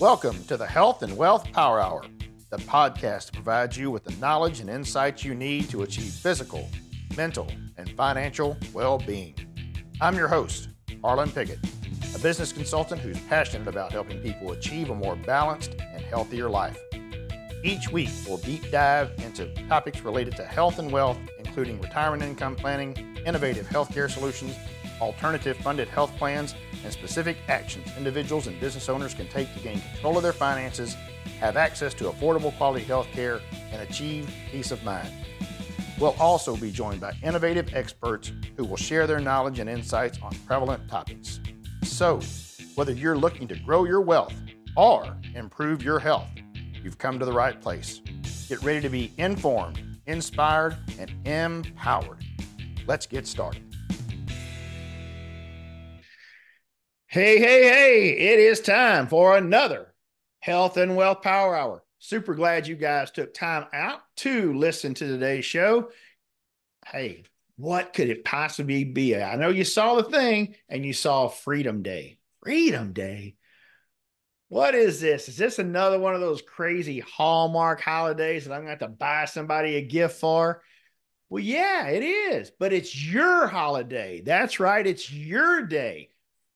Welcome to the Health and Wealth Power Hour, the podcast that provides you with the knowledge and insights you need to achieve physical, mental, and financial well being. I'm your host, Harlon Piggott, a business consultant who's passionate about helping people achieve a more balanced and healthier life. Each week, we'll deep dive into topics related to health and wealth, including retirement income planning, innovative healthcare solutions, alternative funded health plans, and specific actions individuals and business owners can take to gain control of their finances, have access to affordable quality health care, and achieve peace of mind. We'll also be joined by innovative experts who will share their knowledge and insights on prevalent topics. So, whether you're looking to grow your wealth or improve your health, you've come to the right place. Get ready to be informed, inspired, and empowered. Let's get started. Hey, hey, hey, it is time for another Health and Wealth Power Hour. Super glad you guys took time out to listen to today's show. Hey, what could it possibly be? I know you saw the thing and you saw Freedom Day. Freedom Day. What is this? Is this another one of those crazy Hallmark holidays that I'm going to have to buy somebody a gift for? Well, yeah, it is, but it's your holiday. That's right. It's your day.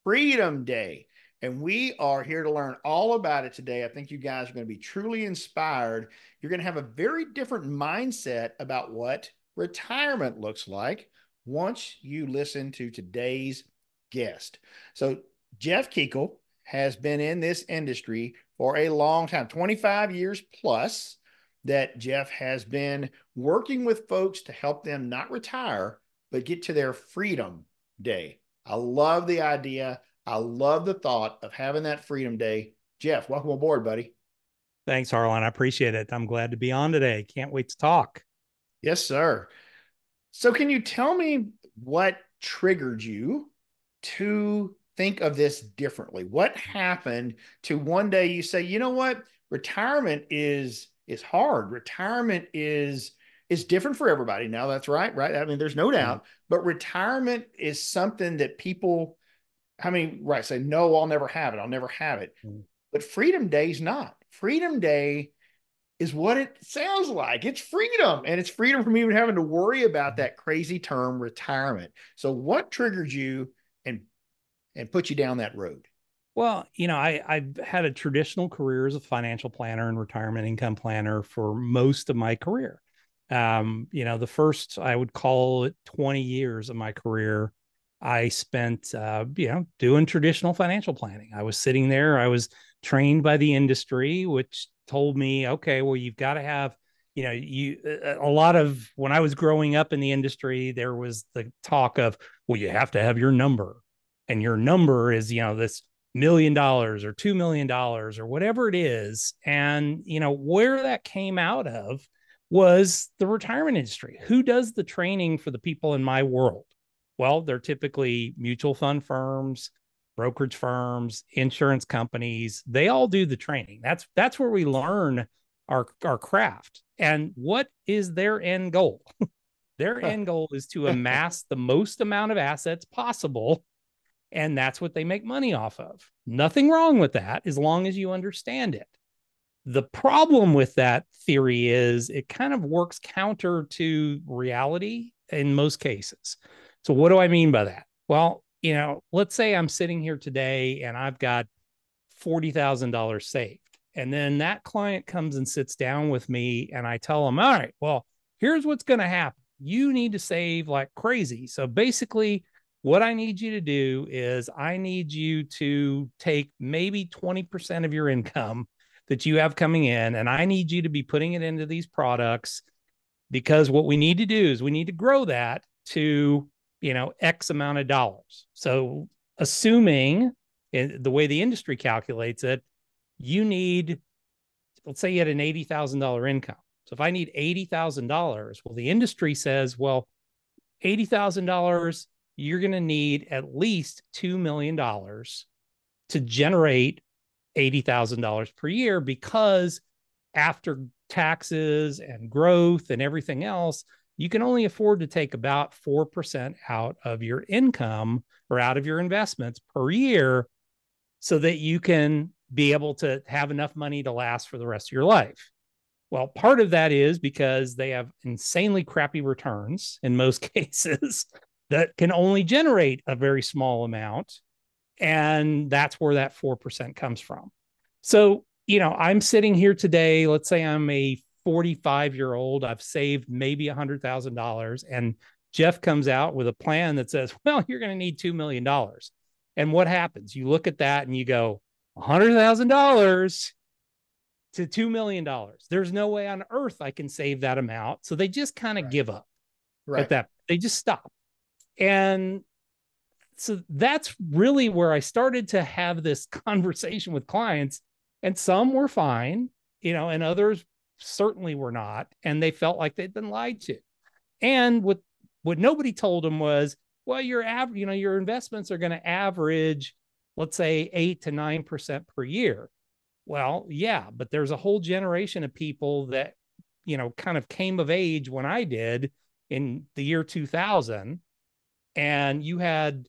Freedom Day. And we are here to learn all about it today. I think you guys are going to be truly inspired. You're going to have a very different mindset about what retirement looks like once you listen to today's guest. So, Jeff Kuekel has been in this industry for a long time 25 years plus that Jeff has been working with folks to help them not retire, but get to their freedom day. I love the idea. I love the thought of having that Freedom Day. Jeff, welcome aboard, buddy. Thanks, Harlon. I appreciate it. I'm glad to be on today. Can't wait to talk. Yes, sir. So, can you tell me what triggered you to think of this differently? What happened to one day you say, you know what, retirement is is hard. Retirement is is different for everybody. Now that's right, right? I mean, there's no doubt, mm-hmm. but retirement is something that people, I mean, right, say, no, I'll never have it. I'll never have it. Mm-hmm. But Freedom Day is not. Freedom Day is what it sounds like. It's freedom, and it's freedom from even having to worry about that crazy term retirement. So, what triggered you and and put you down that road? Well, you know, I, I've had a traditional career as a financial planner and retirement income planner for most of my career. Um, you know, the first, I would call it 20 years of my career, I spent, uh, you know, doing traditional financial planning. I was sitting there, I was trained by the industry, which told me, okay, well, you've got to have, you know, you, a lot of when I was growing up in the industry, there was the talk of, well, you have to have your number. And your number is, you know, this million dollars or two million dollars or whatever it is. And, you know, where that came out of was the retirement industry. Who does the training for the people in my world? Well, they're typically mutual fund firms, brokerage firms, insurance companies. They all do the training. That's that's where we learn our our craft. And what is their end goal? their end goal is to amass the most amount of assets possible and that's what they make money off of. Nothing wrong with that as long as you understand it. The problem with that theory is it kind of works counter to reality in most cases. So, what do I mean by that? Well, you know, let's say I'm sitting here today and I've got $40,000 saved. And then that client comes and sits down with me and I tell them, all right, well, here's what's going to happen. You need to save like crazy. So basically, what I need you to do is I need you to take maybe 20% of your income that you have coming in, and I need you to be putting it into these products because what we need to do is we need to grow that to, you know, X amount of dollars. So, assuming in the way the industry calculates it, you need, let's say you had an $80,000 income. So, if I need $80,000, well, the industry says, well, $80,000 you're going to need at least $2 million to generate $80,000 per year because after taxes and growth and everything else, you can only afford to take about 4% out of your income or out of your investments per year so that you can be able to have enough money to last for the rest of your life. Well, part of that is because they have insanely crappy returns in most cases that can only generate a very small amount. And that's where that 4% comes from. So, you know, I'm sitting here today. Let's say I'm a 45 year old. I've saved maybe $100,000. And Jeff comes out with a plan that says, well, you're going to need $2 million. And what happens? You look at that and you go, $100,000 to $2 million. There's no way on earth I can save that amount. So they just kind of right. give up right. at that. They just stop. And so that's really where I started to have this conversation with clients. And some were fine, you know, and others certainly were not. And they felt like they'd been lied to. And what what nobody told them was, well, your average, you know, your investments are going to average, let's say eight to nine percent per year. Well, yeah, but there's a whole generation of people that, you know, kind of came of age when I did in the year 2000. And you had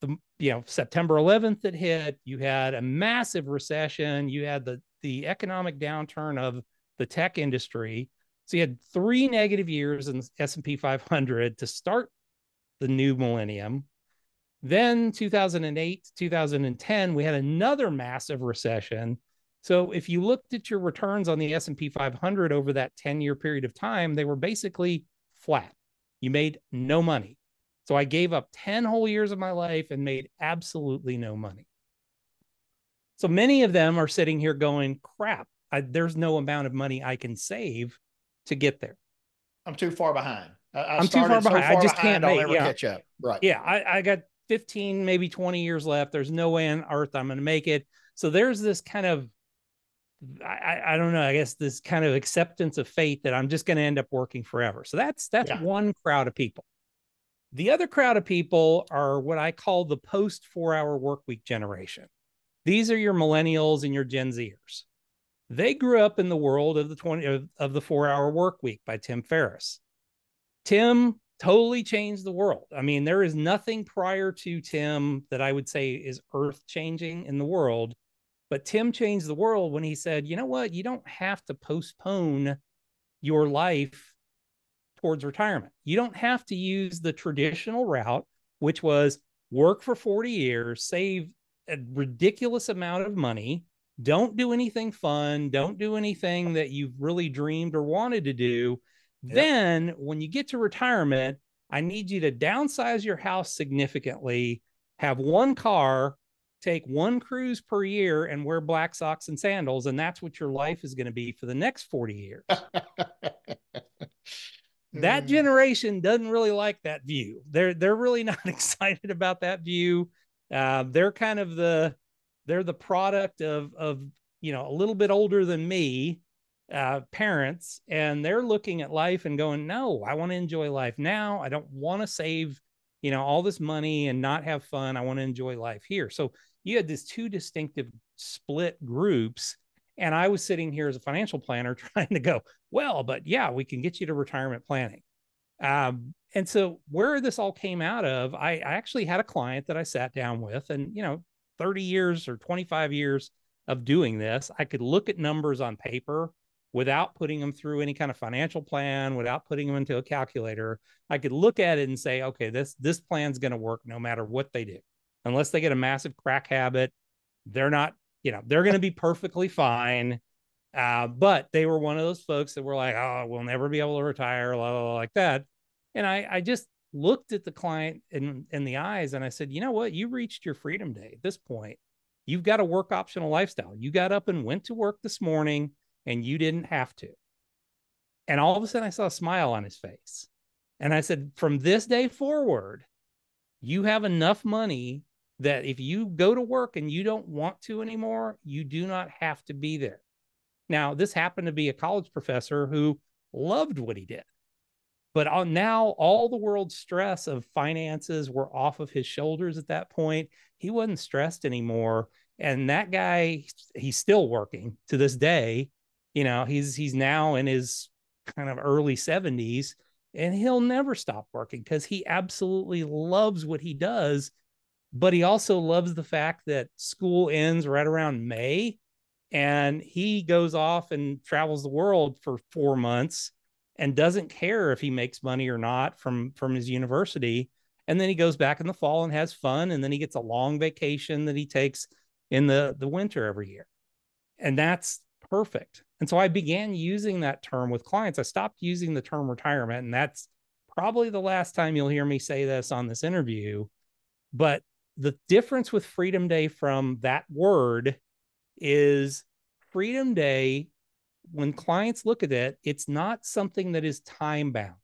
the, you know, September 11th that hit, you had a massive recession, you had the, the economic downturn of the tech industry. So you had three negative years in S&P 500 to start the new millennium. Then 2008, 2010, we had another massive recession. So if you looked at your returns on the S&P 500 over that 10-year period of time, they were basically flat. You made no money. So I gave up 10 whole years of my life and made absolutely no money. So many of them are sitting here going, crap, I, there's no amount of money I can save to get there. I'm too far behind. I, am too far behind. So far I just behind, can't I'll make, yeah. catch up. Right. Yeah. I, I got 15, maybe 20 years left. There's no way on earth I'm going to make it. So there's this kind of, I, I don't know, I guess this kind of acceptance of fate that I'm just going to end up working forever. So that's, that's yeah. one crowd of people. The other crowd of people are what I call the post four hour work week generation. These are your millennials and your Gen Zers. They grew up in the world of the 20 of, of the four hour work week by Tim Ferriss. Tim totally changed the world. I mean, there is nothing prior to Tim that I would say is earth changing in the world. But Tim changed the world when he said, you know what? You don't have to postpone your life towards retirement. You don't have to use the traditional route, which was work for 40 years, save a ridiculous amount of money, don't do anything fun, don't do anything that you've really dreamed or wanted to do, Yep. Then when you get to retirement, I need you to downsize your house significantly, have one car, take one cruise per year, and wear black socks and sandals. And that's what your life is going to be for the next 40 years. that hmm. generation doesn't really like that view. They're they're really not excited about that view. Uh, they're kind of the they're the product of of you know a little bit older than me uh, parents and they're looking at life and going, no, I want to enjoy life now. I don't want to save, you know, all this money and not have fun. I want to enjoy life here. So you had these two distinctive split groups. And I was sitting here as a financial planner trying to go, well, but yeah, we can get you to retirement planning. Um, and so where this all came out of, I, I actually had a client that I sat down with, and you know, 30 years or 25 years of doing this, I could look at numbers on paper without putting them through any kind of financial plan, without putting them into a calculator, I could look at it and say, okay, this this plan's going to work no matter what they do. Unless they get a massive crack habit, they're not, you know, they're going to be perfectly fine. Uh, but they were one of those folks that were like, oh, we'll never be able to retire, blah, blah, blah, like that. And I, I just looked at the client in, in the eyes and I said, you know what? You reached your freedom day at this point. You've got a work optional lifestyle. You got up and went to work this morning and you didn't have to. And all of a sudden, I saw a smile on his face. And I said, from this day forward, you have enough money that if you go to work and you don't want to anymore, you do not have to be there. Now, this happened to be a college professor who loved what he did. But on now all the world's stress of finances were off of his shoulders at that point. He wasn't stressed anymore. And that guy, he's still working to this day you know he's he's now in his kind of early 70s and he'll never stop working because he absolutely loves what he does but he also loves the fact that school ends right around May and he goes off and travels the world for 4 months and doesn't care if he makes money or not from from his university. And then he goes back in the fall and has fun and then he gets a long vacation that he takes in the the winter every year. And that's perfect. And so i began using that term with clients. I stopped using the term retirement and that's probably the last time you'll hear me say this on this interview. But the difference with freedom day from that word is freedom day when clients look at it it's not something that is time bound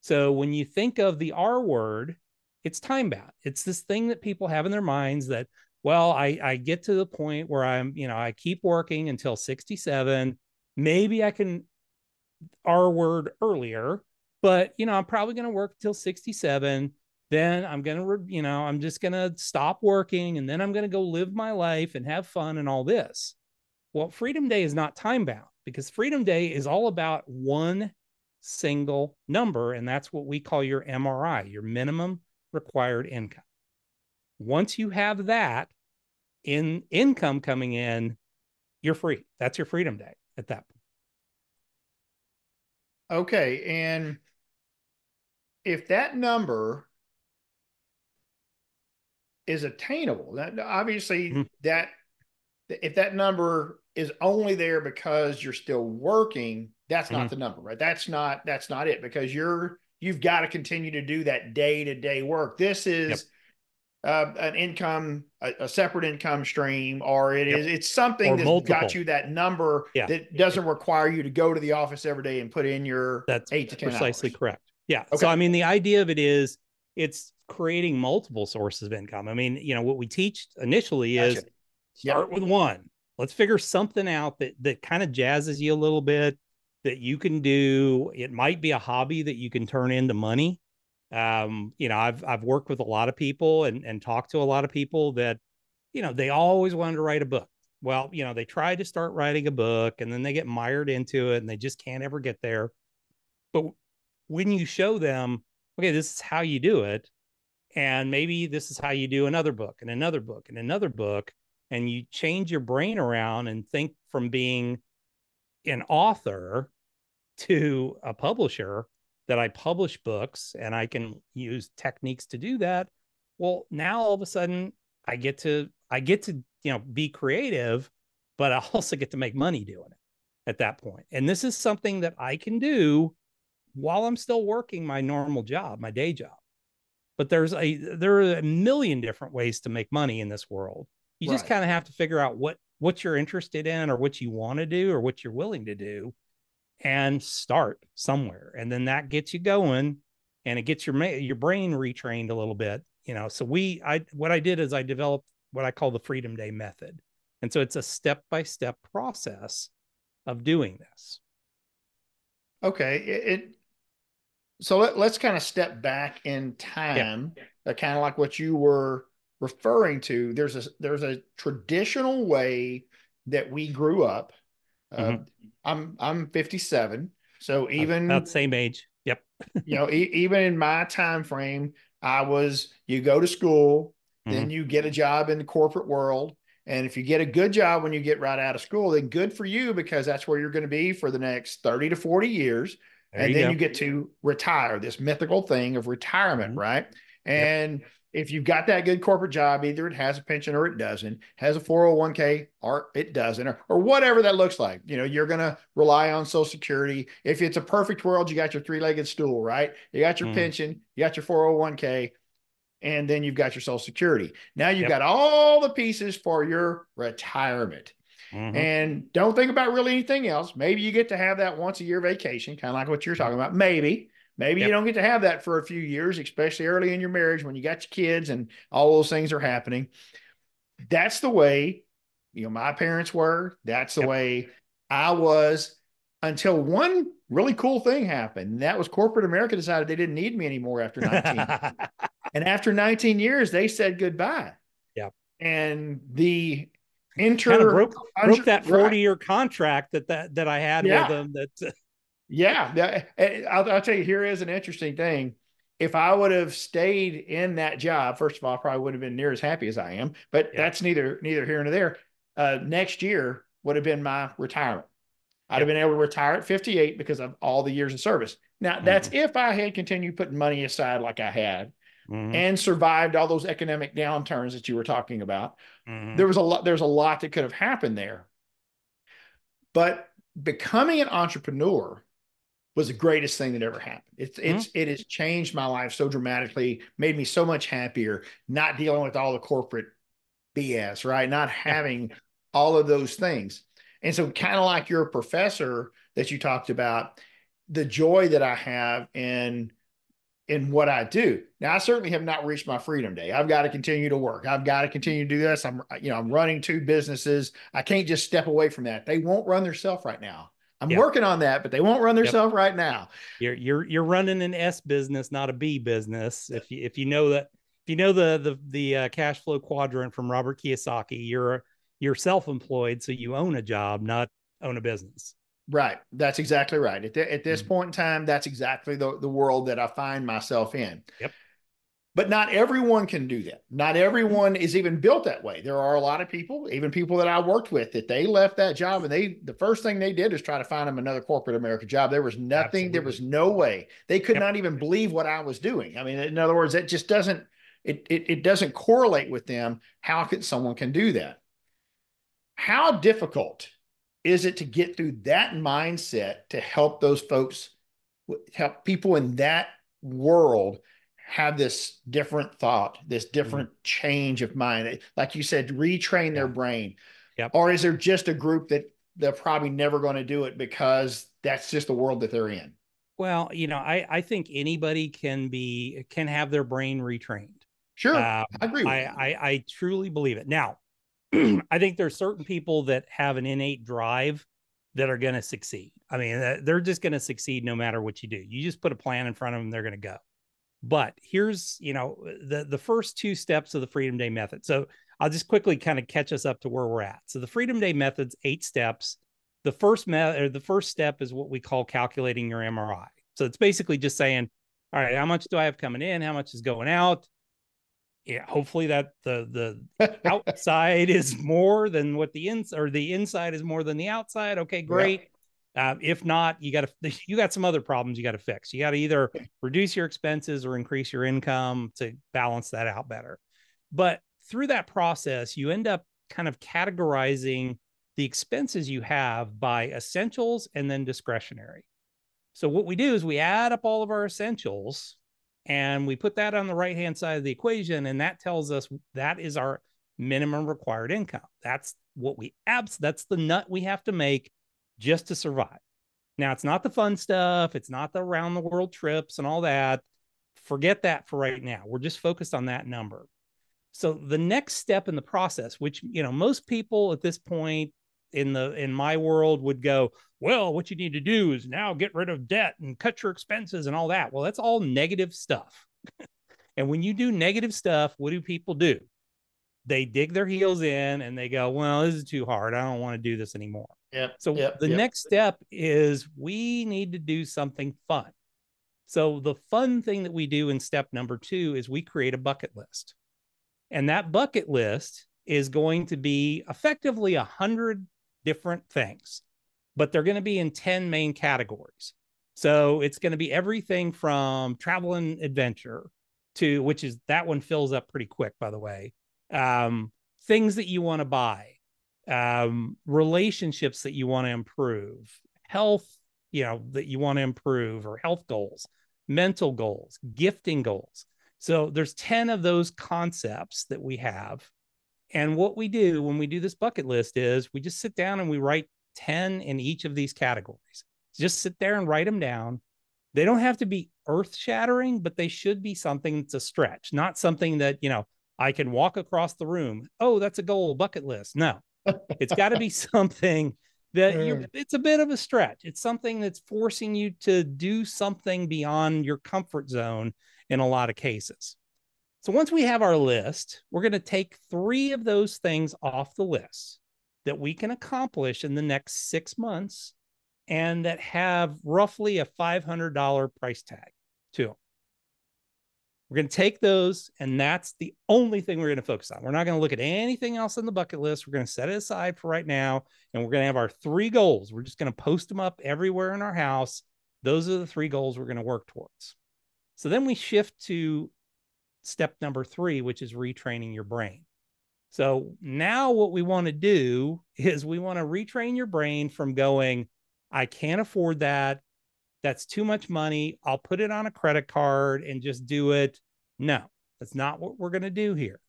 so when you think of the r word it's time bound it's this thing that people have in their minds that well i i get to the point where i'm you know i keep working until 67 maybe i can r word earlier but you know i'm probably going to work until 67 then i'm going to you know i'm just going to stop working and then i'm going to go live my life and have fun and all this. Well freedom day is not time bound because freedom day is all about one single number and that's what we call your mri your minimum required income. Once you have that in income coming in you're free. That's your freedom day at that point. Okay and if that number is attainable that obviously mm-hmm. that if that number is only there because you're still working that's not mm-hmm. the number right that's not that's not it because you're you've got to continue to do that day-to-day work this is yep. uh, an income a, a, separate income stream or it yep. is it's something that that's got you that number yeah. that doesn't require you to go to the office every day and put in your that's eight to ten precisely hours. correct yeah okay. so i mean the idea of it is it's creating multiple sources of income. I mean you know what we teach initially gotcha. is start yep. with one. Let's figure something out that that kind of jazzes you a little bit that you can do. It might be a hobby that you can turn into money. Um you know i've i've worked with a lot of people and and talked to a lot of people that you know they always wanted to write a book. Well you know they try to start writing a book and then they get mired into it and they just can't ever get there. But when you show them okay this is how you do it and maybe this is how you do another book and another book and another book and you change your brain around and think from being an author to a publisher that I publish books and I can use techniques to do that. Well, now all of a sudden I get to I get to, you know, be creative, but I also get to make money doing it at that point. And this is something that I can do while I'm still working my normal job, my day job. But there's a there are a million different ways to make money in this world. You right. just kind of have to figure out what what you're interested in or what you want to do or what you're willing to do and start somewhere. And then that gets you going and it gets your your brain retrained a little bit, you know. So we I what I did is I developed what I call the Freedom Day method. And so it's a step-by-step process of doing this. Okay, it so let, us kind of step back in time, yeah. uh, kind of like what you were referring to there's a there's a traditional way that we grew up uh, mm-hmm. i'm i'm 57 so even about same age yep you know e- even in my time frame i was you go to school mm-hmm. then you get a job in the corporate world and if you get a good job when you get right out of school then good for you because that's where you're going to be for the next 30 to 40 years there and you then go. you get to retire this mythical thing of retirement mm-hmm. right and yep if you've got that good corporate job, either it has a pension or it doesn't, has a 401k or it doesn't, or, or whatever that looks like. You know, you're going to rely on Social Security. If it's a perfect world, you got your three legged stool, right? You got your mm. pension, you got your 401k, and then you've got your Social Security. Now you've yep. got all the pieces for your retirement. Mm-hmm. And don't think about really anything else. Maybe you get to have that once a year vacation, kind of like what you're talking about. Maybe. Maybe yep. you don't get to have that for a few years, especially early in your marriage when you got your kids and all those things are happening. That's the way, you know, my parents were. That's the yep. way I was until one really cool thing happened. And that was corporate America decided they didn't need me anymore after 19. and after 19 years, they said goodbye. Yeah. And the kind of broke, broke that 40 year contract that, that, that I had yeah. with them that yeah, I'll, I'll, tell you. Here is an interesting thing. if I would have stayed in that job, first of all, I probably wouldn't have been near as happy as I am. But yeah. that's neither neither here nor there. Uh, next year would have been my retirement. I'd have been able to retire at 58 because of all the years of service. Now, mm-hmm. that's if I had continued putting money aside like I had mm-hmm. and survived all those economic downturns that you were talking about. Mm-hmm. There was a lot, there's a lot that could have happened there. But becoming an entrepreneur was the greatest thing that ever happened. It's mm-hmm. it's it has changed my life so dramatically, made me so much happier, not dealing with all the corporate BS, right? Not having all of those things. And so, kind of like your professor that you talked about, the joy that I have in in what I do. Now, I certainly have not reached my freedom day. I've got to continue to work. I've got to continue to do this. I'm, you know, I'm running two businesses. I can't just step away from that. They won't run themselves right now. I'm yep. working on that, but they won't run themselves yep. right now. You're you're you're running an S business, not a B business. If you if you know that if you know the the the uh, cash flow quadrant from Robert Kiyosaki, you're you're self-employed, so you own a job, not own a business. Right. That's exactly right. At, the, at this mm-hmm. point in time, that's exactly the, the world that I find myself in. Yep. But not everyone can do that. Not everyone is even built that way. There are a lot of people, even people that I worked with, that they left that job and they the first thing they did is try to find them another corporate America job. There was nothing, Absolutely. there was no way. They could yep. not even believe what I was doing. I mean, in other words, it just doesn't it, it it doesn't correlate with them. How could someone can do that? How difficult is it to get through that mindset to help those folks, help people in that world have this different thought, this different mm-hmm. change of mind? Like you said, retrain their brain. Yep. Or is there just a group that they're probably never going to do it because that's just the world that they're in? Well, you know, I, I think anybody can be can have their brain retrained. Sure, uh, I agree. I, I, I truly believe it. Now, I think there's certain people that have an innate drive that are going to succeed. I mean, uh, they're just going to succeed no matter what you do. You just put a plan in front of them, they're going to go. But here's, you know, the the first two steps of the Freedom Day method. So I'll just quickly kind of catch us up to where we're at. So the Freedom Day method's eight steps. The first me- or the first step is what we call calculating your MRI. So it's basically just saying, all right, how much do I have coming in? How much is going out? Yeah, hopefully that the the outside is more than what the ins or the inside is more than the outside. Okay, great. Yeah. Uh, if not, you got to you got some other problems you got to fix. You got to either reduce your expenses or increase your income to balance that out better. But through that process, you end up kind of categorizing the expenses you have by essentials and then discretionary. So what we do is we add up all of our essentials and we put that on the right hand side of the equation and that tells us that is our minimum required income. That's what we abs that's the nut we have to make just to survive. Now it's not the fun stuff it's not the around the world trips and all that. Forget that for right now. We're just focused on that number. So the next step in the process which you know most people at this point in the in my world would go well what you need to do is now get rid of debt and cut your expenses and all that. Well that's all negative stuff. And when you do negative stuff what do people do? They dig their heels in and they go well this is too hard. I don't want to do this anymore. Yeah so yep, the yep. next step is we need to do something fun. So the fun thing that we do in step number two is we create a bucket list. And that bucket list is going to be effectively a hundred different things, but they're going to be in 10 main categories. So it's going to be everything from travel and adventure to, which is that one fills up pretty quick, by the way. Um, things that you want to buy, um, relationships that you want to improve, health, you know, that you want to improve, or health goals, mental goals, gifting goals. So there's 10 of those concepts that we have and what we do when we do this bucket list is we just sit down and we write 10 in each of these categories. Just sit there and write them down. They don't have to be earth shattering, but they should be something that's a stretch, not something that, you know, I can walk across the room. Oh, that's a goal bucket list. No, it's got to be something that you're, it's a bit of a stretch. It's something that's forcing you to do something beyond your comfort zone in a lot of cases. So once we have our list, we're going to take three of those things off the list that we can accomplish in the next six months and that have roughly a $500 price tag to them. We're going to take those, and that's the only thing we're going to focus on. We're not going to look at anything else on the bucket list. We're going to set it aside for right now, and we're going to have our three goals. We're just going to post them up everywhere in our house. Those are the three goals we're going to work towards. So then we shift to step number three, which is retraining your brain. So now what we want to do is we want to retrain your brain from going, I can't afford that. That's too much money. I'll put it on a credit card and just do it. No, that's not what we're going to do here.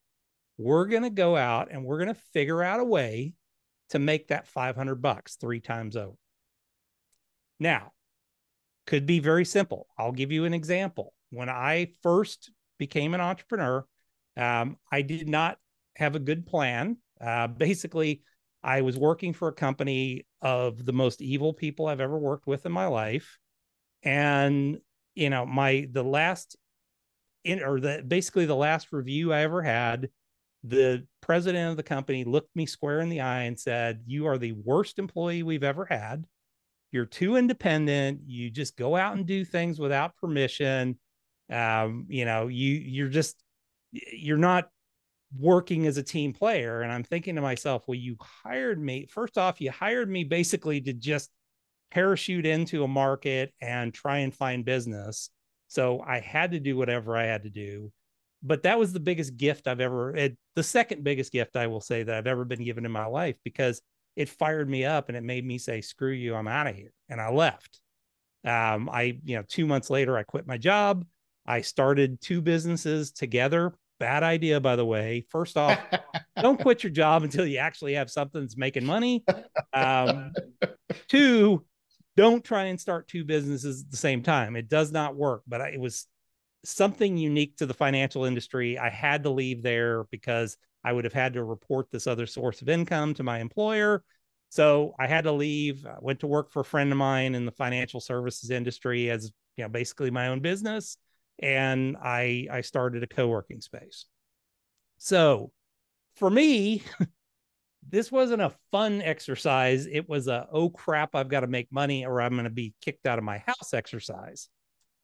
We're going to go out and we're going to figure out a way to make that 500 bucks three times over. Now, could be very simple. I'll give you an example. When I first became an entrepreneur, um, I did not have a good plan. Uh, basically, I was working for a company of the most evil people I've ever worked with in my life. And, you know, my, the last in, or the, basically the last review I ever had, the president of the company looked me square in the eye and said, You are the worst employee we've ever had. You're too independent. You just go out and do things without permission. Um, you know, you, you're just, you're not working as a team player. And I'm thinking to myself, well, you hired me. First off, you hired me basically to just parachute into a market and try and find business. So I had to do whatever I had to do. But that was the biggest gift I've ever, the second biggest gift I will say that I've ever been given in my life because it fired me up and it made me say, screw you, I'm out of here. And I left. Um, I, you know, two months later, I quit my job. I started two businesses together Bad idea, by the way. First off, don't quit your job until you actually have something that's making money. Um, two, don't try and start two businesses at the same time. It does not work. But I, it was something unique to the financial industry. I had to leave there because I would have had to report this other source of income to my employer. So I had to leave. I went to work for a friend of mine in the financial services industry as you know, basically my own business and I I started a co-working space. So for me, this wasn't a fun exercise. It was a oh crap, I've got to make money or I'm going to be kicked out of my house exercise.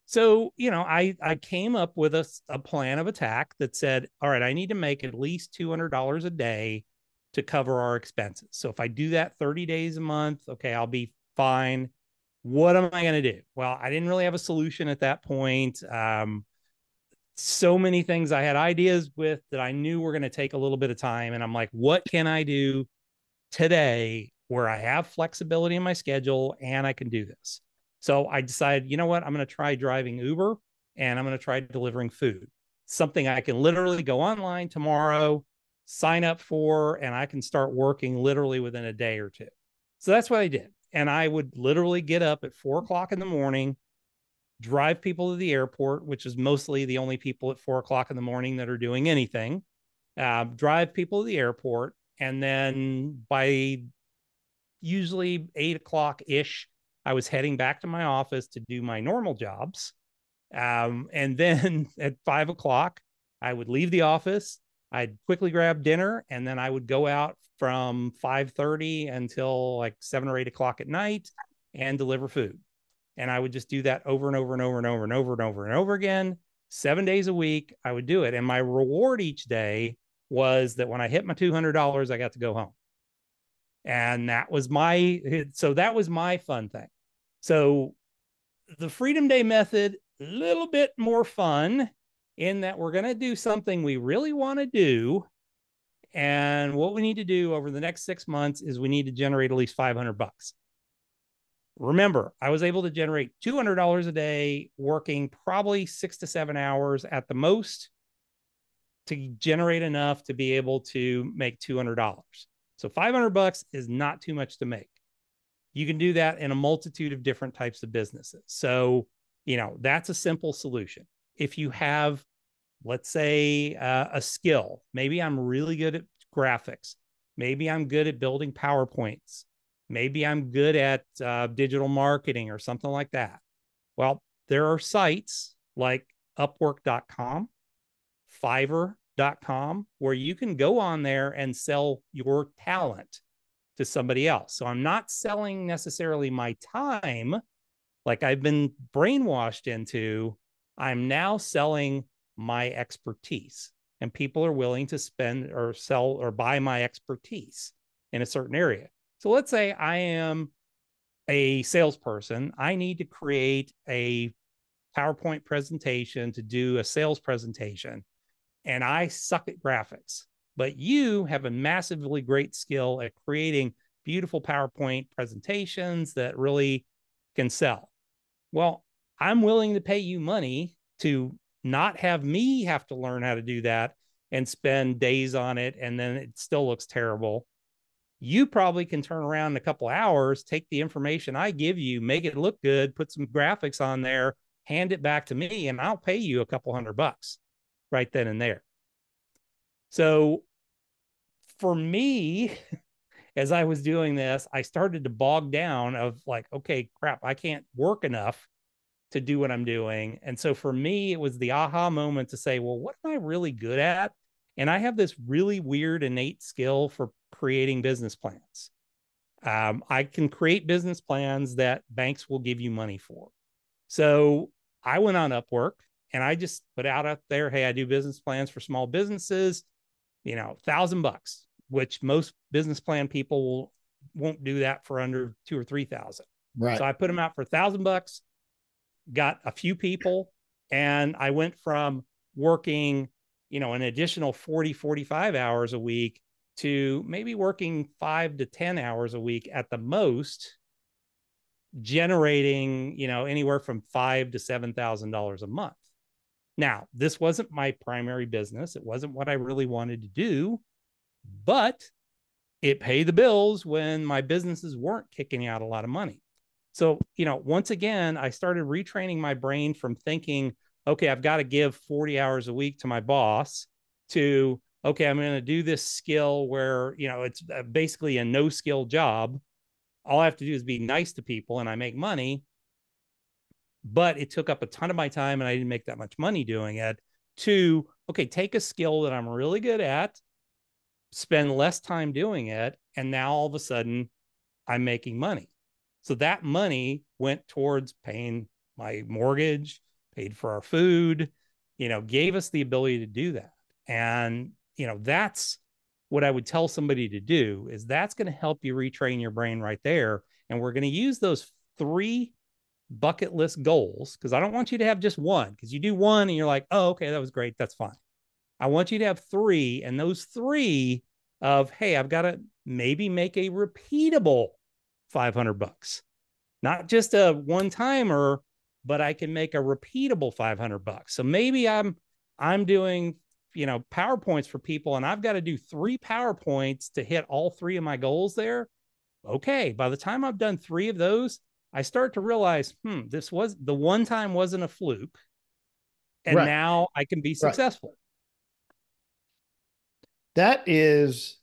So, you know, I I came up with a, a plan of attack that said, all right, I need to make at least $200 a day to cover our expenses. So if I do that 30 days a month, okay, I'll be fine what am I going to do? Well, I didn't really have a solution at that point. Um, so many things I had ideas with that I knew were going to take a little bit of time. And I'm like, what can I do today where I have flexibility in my schedule and I can do this? So I decided, you know what? I'm going to try driving Uber and I'm going to try delivering food, something I can literally go online tomorrow, sign up for, and I can start working literally within a day or two. So that's what I did and I would literally get up at four o'clock in the morning, drive people to the airport, which is mostly the only people at four o'clock in the morning that are doing anything, uh, drive people to the airport. And then by usually eight o'clock ish, I was heading back to my office to do my normal jobs. Um, and then at five o'clock, I would leave the office, I'd quickly grab dinner and then I would go out from 5:30 until like seven or eight o'clock at night and deliver food. And I would just do that over and over and over and over and over and over and over again. Seven days a week, I would do it. And my reward each day was that when I hit my $200, I got to go home. And that was my, so that was my fun thing. So the Freedom Day method, a little bit more fun in that we're going to do something we really want to do. And what we need to do over the next six months is we need to generate at least 500 bucks. Remember, I was able to generate $200 a day, working probably six to seven hours at the most to generate enough to be able to make $200. So 500 bucks is not too much to make. You can do that in a multitude of different types of businesses. So, you know, that's a simple solution if you have, let's say, uh, a skill, maybe I'm really good at graphics, maybe I'm good at building PowerPoints, maybe I'm good at uh, digital marketing or something like that. Well, there are sites like Upwork.com, Fiverr.com, where you can go on there and sell your talent to somebody else. So I'm not selling necessarily my time like I've been brainwashed into. I'm now selling my expertise. And people are willing to spend or sell or buy my expertise in a certain area. So let's say I am a salesperson. I need to create a PowerPoint presentation to do a sales presentation, and I suck at graphics. But you have a massively great skill at creating beautiful PowerPoint presentations that really can sell. Well, I'm willing to pay you money to not have me have to learn how to do that and spend days on it and then it still looks terrible. You probably can turn around in a couple hours take the information i give you make it look good put some graphics on there hand it back to me and i'll pay you a couple hundred bucks right then and there. So for me as i was doing this i started to bog down of like okay crap i can't work enough to do what I'm doing. And so for me, it was the aha moment to say, well, what am I really good at? And I have this really weird innate skill for creating business plans. Um, I can create business plans that banks will give you money for. So I went on Upwork and I just put out up there, hey, I do business plans for small businesses, you know, thousand bucks, which most business plan people will, won't do that for under two or three thousand. Right. So I put them out for a thousand bucks got a few people and I went from working, you know, an additional 40, 45 hours a week to maybe working five to 10 hours a week at the most, generating, you know, anywhere from five to $7,000 a month. Now, this wasn't my primary business. It wasn't what I really wanted to do, but it paid the bills when my businesses weren't kicking out a lot of money. So, you know, once again, I started retraining my brain from thinking, okay, I've got to give 40 hours a week to my boss to, okay, I'm going to do this skill where, you know, it's uh, basically a no skill job. All I have to do is be nice to people and I make money. But it took up a ton of my time and I didn't make that much money doing it. To, okay, take a skill that I'm really good at, spend less time doing it. And now all of a sudden I'm making money. So that money went towards paying my mortgage, paid for our food, you know, gave us the ability to do that. And, you know, that's what I would tell somebody to do is that's going to help you retrain your brain right there. And we're going to use those three bucket list goals because I don't want you to have just one because you do one and you're like, oh, okay, that was great. That's fine. I want you to have three, and those three of, hey, I've got to maybe make a repeatable 500 bucks. Not just a one timer, but I can make a repeatable 500 bucks. So maybe I'm I'm doing, you know, PowerPoints for people and I've got to do 3 PowerPoints to hit all 3 of my goals there. Okay, by the time I've done 3 of those, I start to realize, hmm, this was the one time wasn't a fluke. And right. now I can be successful. Right. That is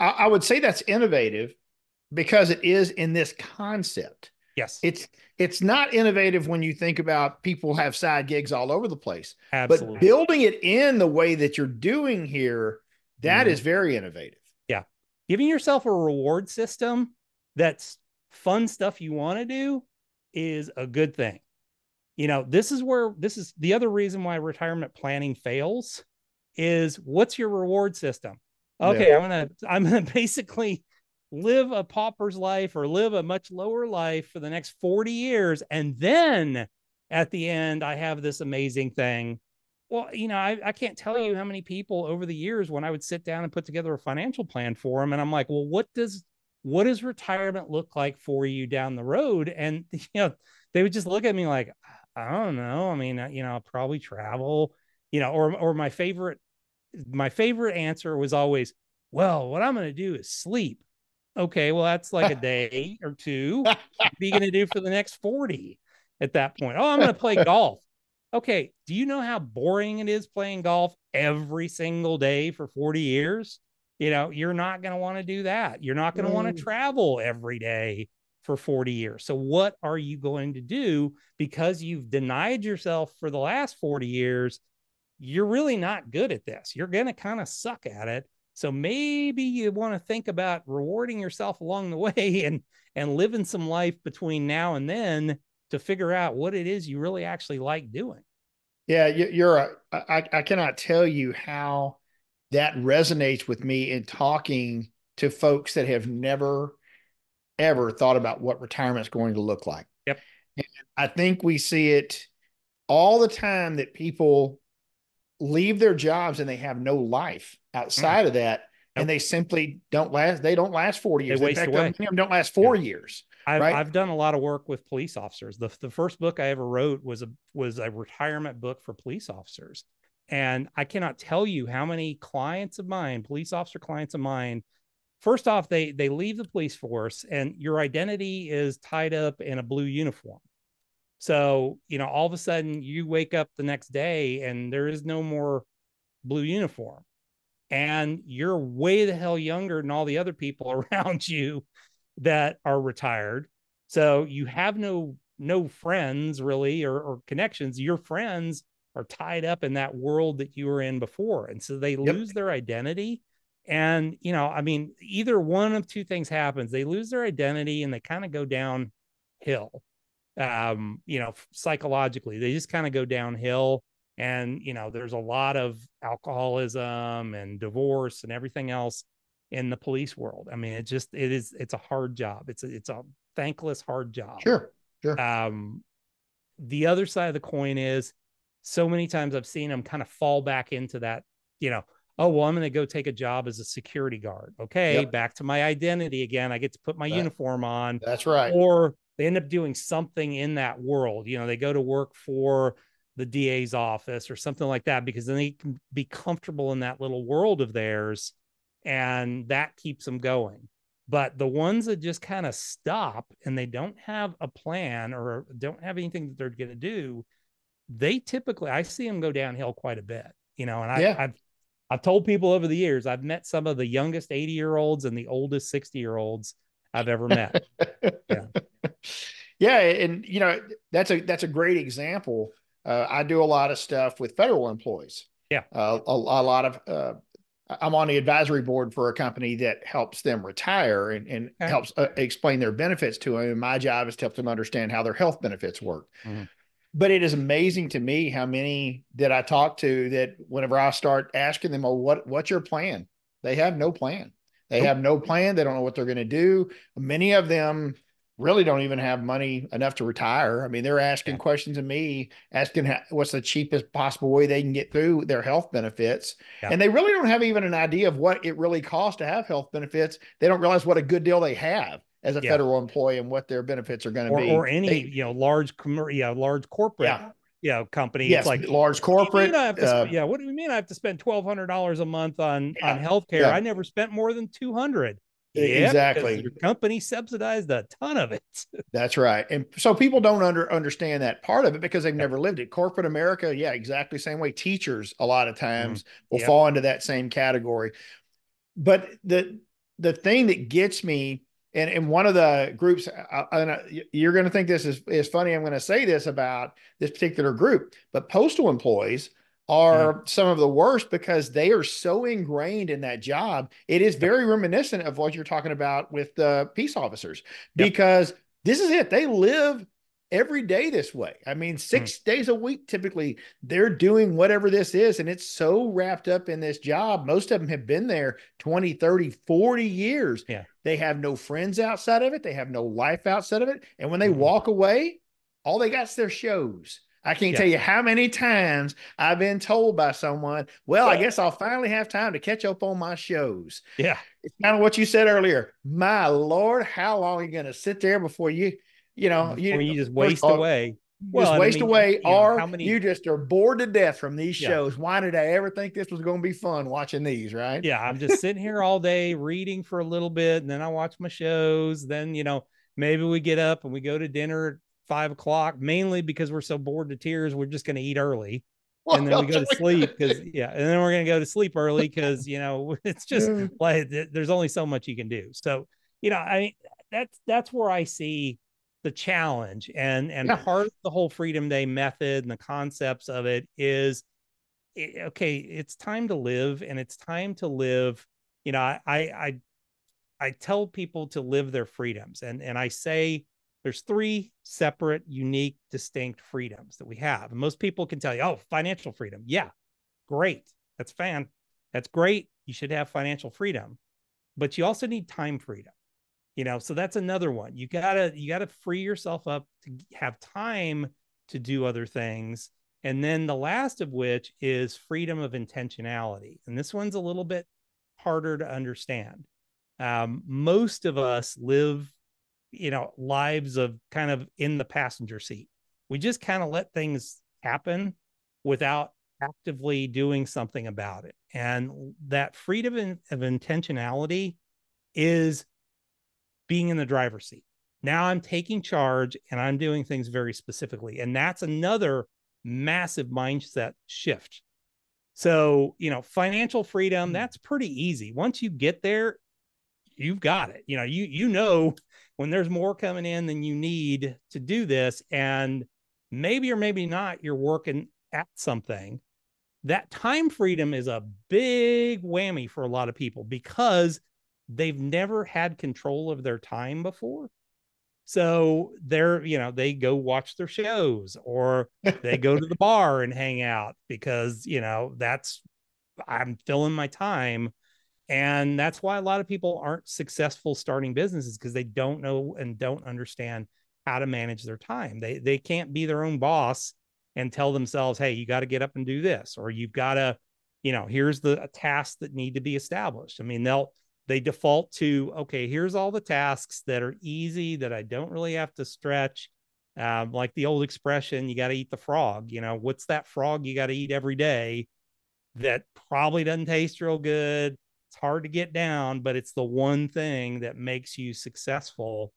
I, I would say that's innovative because it is in this concept. Yes. It's it's not innovative when you think about people have side gigs all over the place. Absolutely. But building it in the way that you're doing here, that mm-hmm. is very innovative. Yeah. Giving yourself a reward system that's fun stuff you want to do is a good thing. You know, this is where this is the other reason why retirement planning fails is what's your reward system? Okay, yeah. I'm going to I'm going to basically live a pauper's life or live a much lower life for the next 40 years. And then at the end, I have this amazing thing. Well, you know, I, I can't tell you how many people over the years when I would sit down and put together a financial plan for them, and I'm like, well, what does what does retirement look like for you down the road? And you know, they would just look at me like, I don't know. I mean, uh, you know, I'll probably travel, you know, or or my favorite my favorite answer was always, well, what I'm going to do is sleep. Okay, well, that's like a day or two. what are you going to do for the next 40 at that point? Oh, I'm going to play golf. Okay, do you know how boring it is playing golf every single day for 40 years? You know, you're not going to want to do that. You're not going to mm. want to travel every day for 40 years. So, what are you going to do because you've denied yourself for the last 40 years? You're really not good at this. You're going to kind of suck at it. So maybe you want to think about rewarding yourself along the way and and living some life between now and then to figure out what it is you really actually like doing. Yeah, you're a, I, I cannot tell you how that resonates with me in talking to folks that have never ever thought about what retirement is going to look like. Yep. And I think we see it all the time that people leave their jobs and they have no life outside mm. of that. Yep. And they simply don't last. They don't last 40 years. They waste fact, away. Many of them don't last four yeah. years. I've, right? I've done a lot of work with police officers. The, the first book I ever wrote was a was a retirement book for police officers. And I cannot tell you how many clients of mine, police officer clients of mine, first off, they they leave the police force and your identity is tied up in a blue uniform. So, you know, all of a sudden you wake up the next day and there is no more blue uniform. And you're way the hell younger than all the other people around you that are retired. So you have no no friends really or, or connections. Your friends are tied up in that world that you were in before. And so they yep. lose their identity. And, you know, I mean, either one of two things happens. They lose their identity and they kind of go downhill. Um, you know, psychologically, they just kind of go downhill. And, you know, there's a lot of alcoholism and divorce and everything else in the police world. I mean, it just it is it's a hard job. It's a it's a thankless hard job. Sure. Sure. Um the other side of the coin is so many times I've seen them kind of fall back into that, you know, oh well, I'm gonna go take a job as a security guard. Okay, yep. back to my identity again. I get to put my that, uniform on. That's right. Or they end up doing something in that world. You know, they go to work for the DA's office or something like that because then they can be comfortable in that little world of theirs and that keeps them going. But the ones that just kind of stop and they don't have a plan or don't have anything that they're going to do, they typically I see them go downhill quite a bit. You know, and I, yeah. I've I've told people over the years I've met some of the youngest 80 year olds and the oldest 60 year olds I've ever met. yeah. Yeah, and you know that's a that's a great example. Uh, I do a lot of stuff with federal employees. Yeah, uh, a, a, lot of uh, I'm on the advisory board for a company that helps them retire and, and okay. helps uh, explain their benefits to them. And my job is to help them understand how their health benefits work. Mm-hmm. But it is amazing to me how many that I talk to that whenever I start asking them, "Oh, what what's your plan?" They have no plan. They have no plan. They don't know what they're going to do. Many of them really don't even have money enough to retire. I mean, they're asking yeah. questions of me, asking how, what's the cheapest possible way they can get through their health benefits. Yeah. And they really don't have even an idea of what it really costs to have health benefits. They don't realize what a good deal they have as a yeah. federal employee and what their benefits are going to be. Or any, they, you know, large, yeah, large corporate. Yeah. You know, company. Yes, like large corporate. Uh, yeah. What do you mean I have to spend twelve hundred dollars a month on on healthcare? I never spent more than two hundred. Exactly. Your company subsidized a ton of it. That's right. And so people don't under understand that part of it because they've never lived it. Corporate America, yeah, exactly same way. Teachers a lot of times mm-hmm. will yep. fall into that same category. But the the thing that gets me and in one of the groups, I, I, you're going to think this is, is funny. I'm going to say this about this particular group, but postal employees are mm. some of the worst because they are so ingrained in that job. It is very reminiscent of what you're talking about with the peace officers because yep. this is it. They live every day this way. I mean, mm. six mm. days a week, typically, they're doing whatever this is. And it's so wrapped up in this job. Most of them have been there 20, 30, 40 years. Yeah. They have no friends outside of it, they have no life outside of it. And when they mm. walk away, all they got is their shows. I can't yeah. tell you how many times I've been told by someone, well, I guess I'll finally have time to catch up on my shows. Yeah. It's kind of what you said earlier. My Lord, how long are you going to sit there before you, you know, you, you just waste away? Well, just waste I mean, away, you know, or many... you just are bored to death from these yeah. shows. Why did I ever think this was going to be fun watching these? Right? Yeah, I'm just sitting here all day reading for a little bit, and then I watch my shows. Then you know, maybe we get up and we go to dinner five o'clock, mainly because we're so bored to tears. We're just going to eat early. And then we go to sleep because yeah, and then we're gonna go to sleep early because you know it's just like there's only so much you can do. So you know, I mean that's that's where I see the challenge and and yeah. part of the whole Freedom Day method and the concepts of it is okay. It's time to live, and it's time to live. You know, I I I, I tell people to live their freedoms, and and I say there's three separate, unique, distinct freedoms that we have. And most people can tell you, oh, financial freedom. Yeah, great. That's fan. That's great. You should have financial freedom, but you also need time freedom. You know, so that's another one. You gotta you gotta free yourself up to have time to do other things. And then the last of which is freedom of intentionality. And this one's a little bit harder to understand. Um, most of us live you know lives of kind of in the passenger seat. We just kind of let things happen without actively doing something about it. And that freedom of intentionality is being in the driver's seat. Now i'm taking charge and i'm doing things very specifically. And that's another massive mindset shift. So you know financial freedom hmm. that's pretty easy. Once you get there you've got it. You know you you know when there's more coming in than you need to do this and maybe or maybe not you're working at something that time freedom is a big whammy for a lot of people because they've never had control of their time before. So they're you know they go watch their shows or they go to the bar and hang out because you know that's i'm filling my time and that's why a lot of people aren't successful starting businesses because they don't know and don't understand how to manage their time. They they can't be their own boss and tell themselves, "Hey, you got to get up and do this," or "You've got to, you know, here's the tasks that need to be established." I mean, they'll they default to, "Okay, here's all the tasks that are easy that I don't really have to stretch." Um, like the old expression, you got to eat the frog. You know, what's that frog you got to eat every day that probably doesn't taste real good? It's hard to get down, but it's the one thing that makes you successful.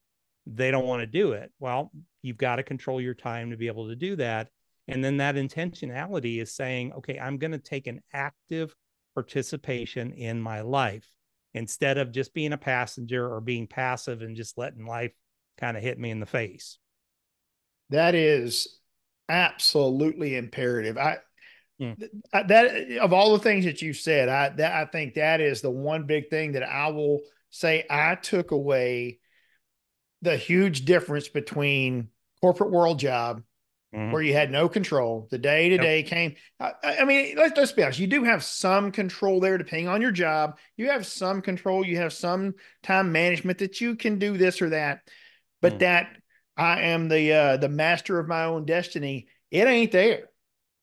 They don't want to do it. Well, you've got to control your time to be able to do that. And then that intentionality is saying, okay, I'm going to take an active participation in my life instead of just being a passenger or being passive and just letting life kind of hit me in the face. That is absolutely imperative. I Mm. That of all the things that you said, I that I think that is the one big thing that I will say I took away the huge difference between corporate world job mm-hmm. where you had no control. The day to day came. I, I, mean, let's let's be honest. You do have some control there, depending on your job. You have some control. You have some time management that you can do this or that. But mm. that I am the uh, the master of my own destiny. It ain't there.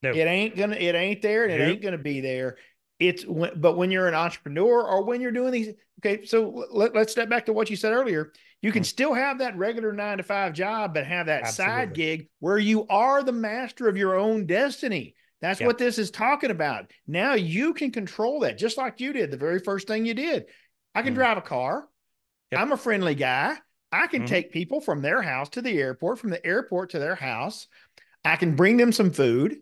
No. It ain't gonna. It ain't there, and nope. it ain't gonna be there. It's when, but when you're an entrepreneur or when you're doing these. Okay, so let, us step back to what you said earlier. You can mm-hmm. still have that regular nine to five job, but have that Absolutely. side gig where you are the master of your own destiny. That's yep. what this is talking about. Now you can control that, just like you did the very first thing you did. I can mm-hmm. drive a car. Yep. I'm a friendly guy. I can mm-hmm. take people from their house to the airport, from the airport to their house. I can bring them some food.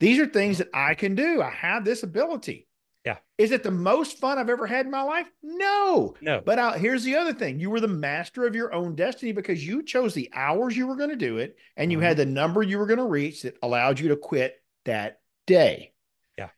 These are things that I can do. I have this ability. Yeah. Is it the most fun I've ever had in my life? No. No. But I, here's the other thing you were the master of your own destiny because you chose the hours you were going to do it and you mm-hmm. had the number you were going to reach that allowed you to quit that day. Yeah.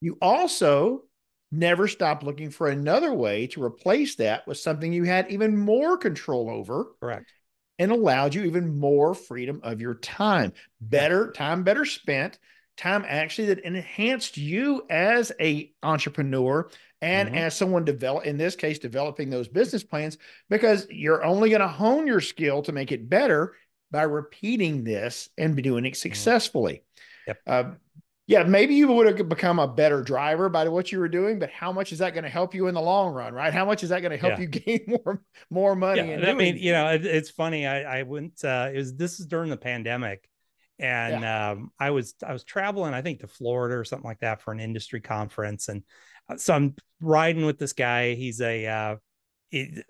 You also never stopped looking for another way to replace that with something you had even more control over. Correct. And allowed you even more freedom of your time. Better time, better spent time actually that enhanced you as a entrepreneur and mm-hmm. as someone develop in this case developing those business plans because you're only going to hone your skill to make it better by repeating this and be doing it mm-hmm. successfully yep. Uh, yeah maybe you would have become a better driver by what you were doing but how much is that going to help you in the long run right how much is that going to help yeah. you gain more more money yeah, i mean you know it, it's funny i i went uh it was this is during the pandemic and yeah. um, I was I was traveling, I think, to Florida or something like that for an industry conference, and uh, so I'm riding with this guy. He's a uh,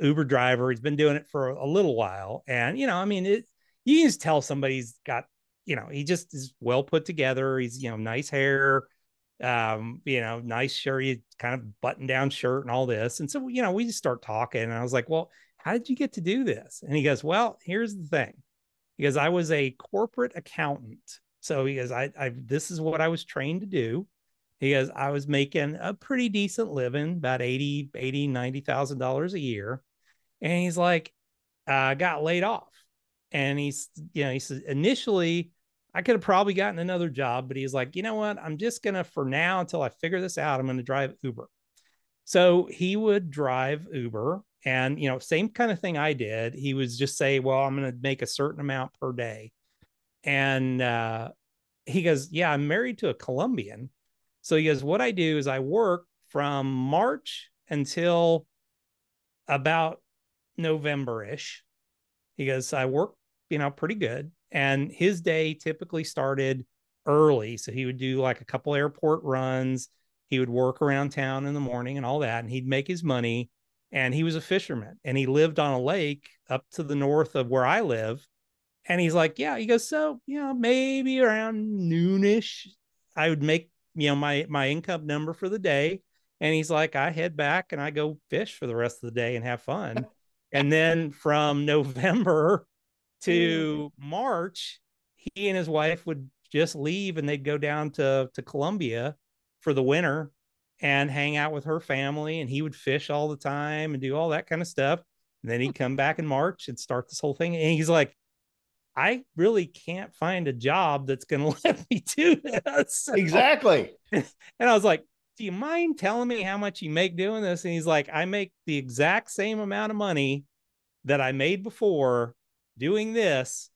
Uber driver. He's been doing it for a little while, and you know, I mean, it, you just tell somebody's got, you know, he just is well put together. He's you know, nice hair, um, you know, nice shirt, kind of button down shirt and all this, and so you know, we just start talking, and I was like, well, how did you get to do this? And he goes, well, here's the thing because I was a corporate accountant. So goes, I, I this is what I was trained to do. He goes, I was making a pretty decent living, about 80, 80, 90,000 dollars a year. And he's like, I got laid off. And he's, you know, he says initially I could have probably gotten another job, but he's like, you know what? I'm just gonna for now until I figure this out, I'm gonna drive Uber. So he would drive Uber and you know, same kind of thing I did. He was just say, Well, I'm gonna make a certain amount per day. And uh he goes, Yeah, I'm married to a Colombian. So he goes, What I do is I work from March until about November ish. He goes, I work, you know, pretty good. And his day typically started early. So he would do like a couple airport runs. He would work around town in the morning and all that. And he'd make his money. And he was a fisherman and he lived on a lake up to the north of where I live. And he's like, Yeah, he goes, So, you know, maybe around noonish, I would make, you know, my my income number for the day. And he's like, I head back and I go fish for the rest of the day and have fun. and then from November to March, he and his wife would just leave and they'd go down to to Colombia for the winter and hang out with her family and he would fish all the time and do all that kind of stuff. And then he'd come back in March and start this whole thing. And he's like, I really can't find a job that's going to let me do this. Exactly. and I was like, Do you mind telling me how much you make doing this? And he's like, I make the exact same amount of money that I made before doing this,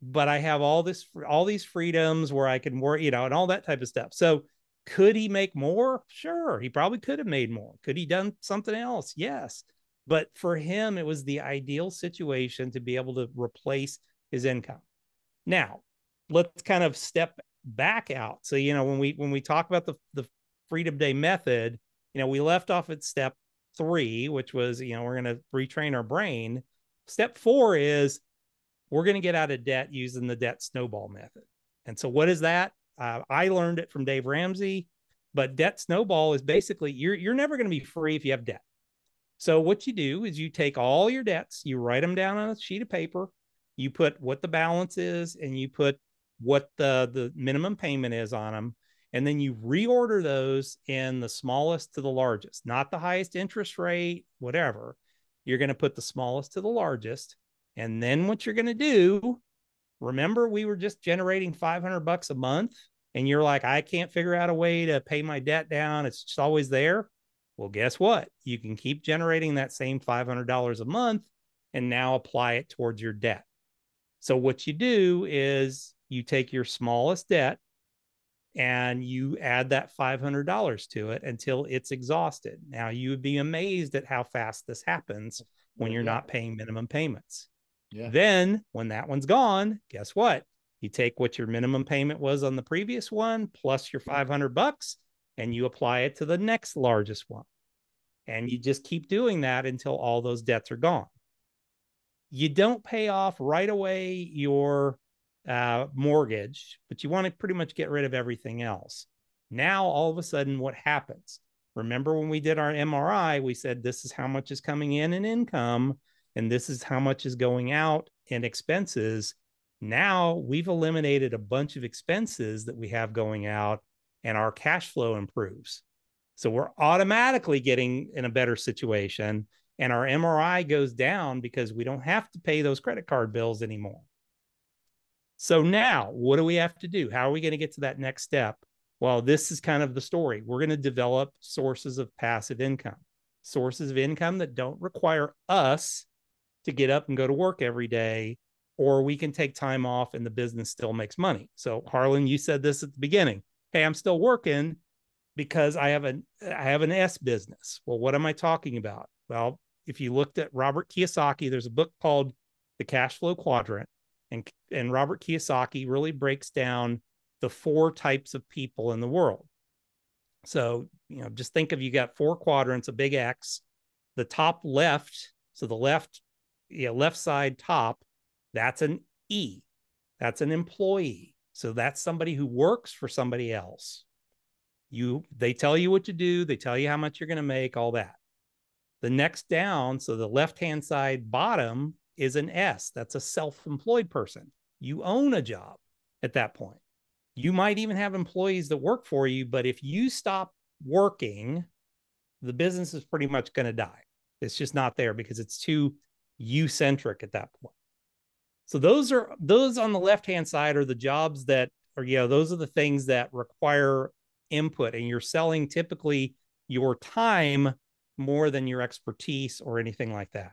but I have all this, all these freedoms where I can work, you know, and all that type of stuff. So could he make more? Sure. He probably could have made more. Could he done something else? Yes. But for him, it was the ideal situation to be able to replace his income. Now, let's kind of step back out. So, you know, when we when we talk about the the freedom day method, you know, we left off at step three, which was, you know, we're going to retrain our brain. Step four is we're going to get out of debt using the debt snowball method. And so, what is that? Uh, I learned it from Dave Ramsey, but debt snowball is basically you're you're never going to be free if you have debt. So what you do is you take all your debts, you write them down on a sheet of paper, you put what the balance is, and you put what the the minimum payment is on them, and then you reorder those in the smallest to the largest, not the highest interest rate, whatever. You're going to put the smallest to the largest, and then what you're going to do remember we were just generating 500 bucks a month and you're like i can't figure out a way to pay my debt down. It's just always there. Well guess what? You can keep generating that same $500 a month and now apply it towards your debt. So what you do is you take your smallest debt and you add that $500 to it until it's exhausted. Now you would be amazed at how fast this happens when you're not paying minimum payments. Yeah. Then when that one's gone, guess what? You take what your minimum payment was on the previous one plus your 500 bucks and you apply it to the next largest one. And you just keep doing that until all those debts are gone. You don't pay off right away your uh, mortgage, but you want to pretty much get rid of everything else. Now, all of a sudden, what happens? Remember when we did our MRI, we said this is how much is coming in in income and this is how much is going out in expenses. Now we've eliminated a bunch of expenses that we have going out, and our cash flow improves. So we're automatically getting in a better situation, and our MRI goes down because we don't have to pay those credit card bills anymore. So now, what do we have to do? How are we going to get to that next step? Well, this is kind of the story. We're going to develop sources of passive income, sources of income that don't require us to get up and go to work every day, or we can take time off and the business still makes money. So Harlon, you said this at the beginning. Hey, I'm still working because I have an I have an S business. Well, what am I talking about? Well, if you looked at Robert Kiyosaki, there's a book called The Cash Flow Quadrant, and and Robert Kiyosaki really breaks down the four types of people in the world. So, you know, just think of you got four quadrants, a big X. The top left, so the left know, left side top, that's an E. That's an employee. So that's somebody who works for somebody else. You they tell you what to do, they tell you how much you're going to make, all that. The next down, so the left-hand side bottom is an S. That's a self-employed person. You own a job at that point. You might even have employees that work for you, but if you stop working, the business is pretty much going to die. It's just not there because it's too you centric at that point. So those are those on the left hand side are the jobs that are you know those are the things that require input and you're selling typically your time more than your expertise or anything like that.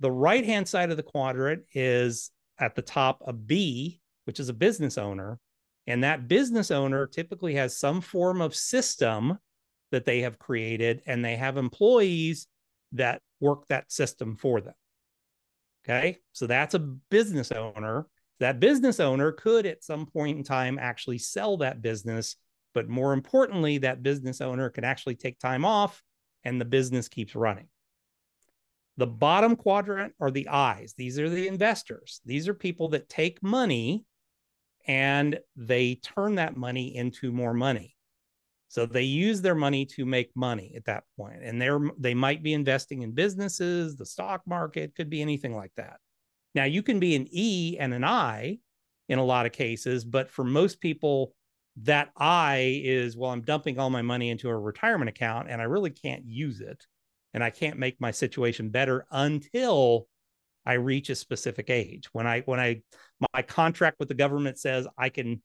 The right hand side of the quadrant is at the top a B, which is a business owner. And that business owner typically has some form of system that they have created, and they have employees that work that system for them. Okay. So that's a business owner. That business owner could at some point in time actually sell that business. But more importantly, that business owner can actually take time off and the business keeps running. The bottom quadrant are the eyes. These are the investors. These are people that take money and they turn that money into more money. So they use their money to make money at that point. And they're they might be investing in businesses, the stock market, could be anything like that. Now you can be an E and an I in a lot of cases, but for most people, that I is, well, I'm dumping all my money into a retirement account and I really can't use it. And I can't make my situation better until I reach a specific age. When I when I my contract with the government says I can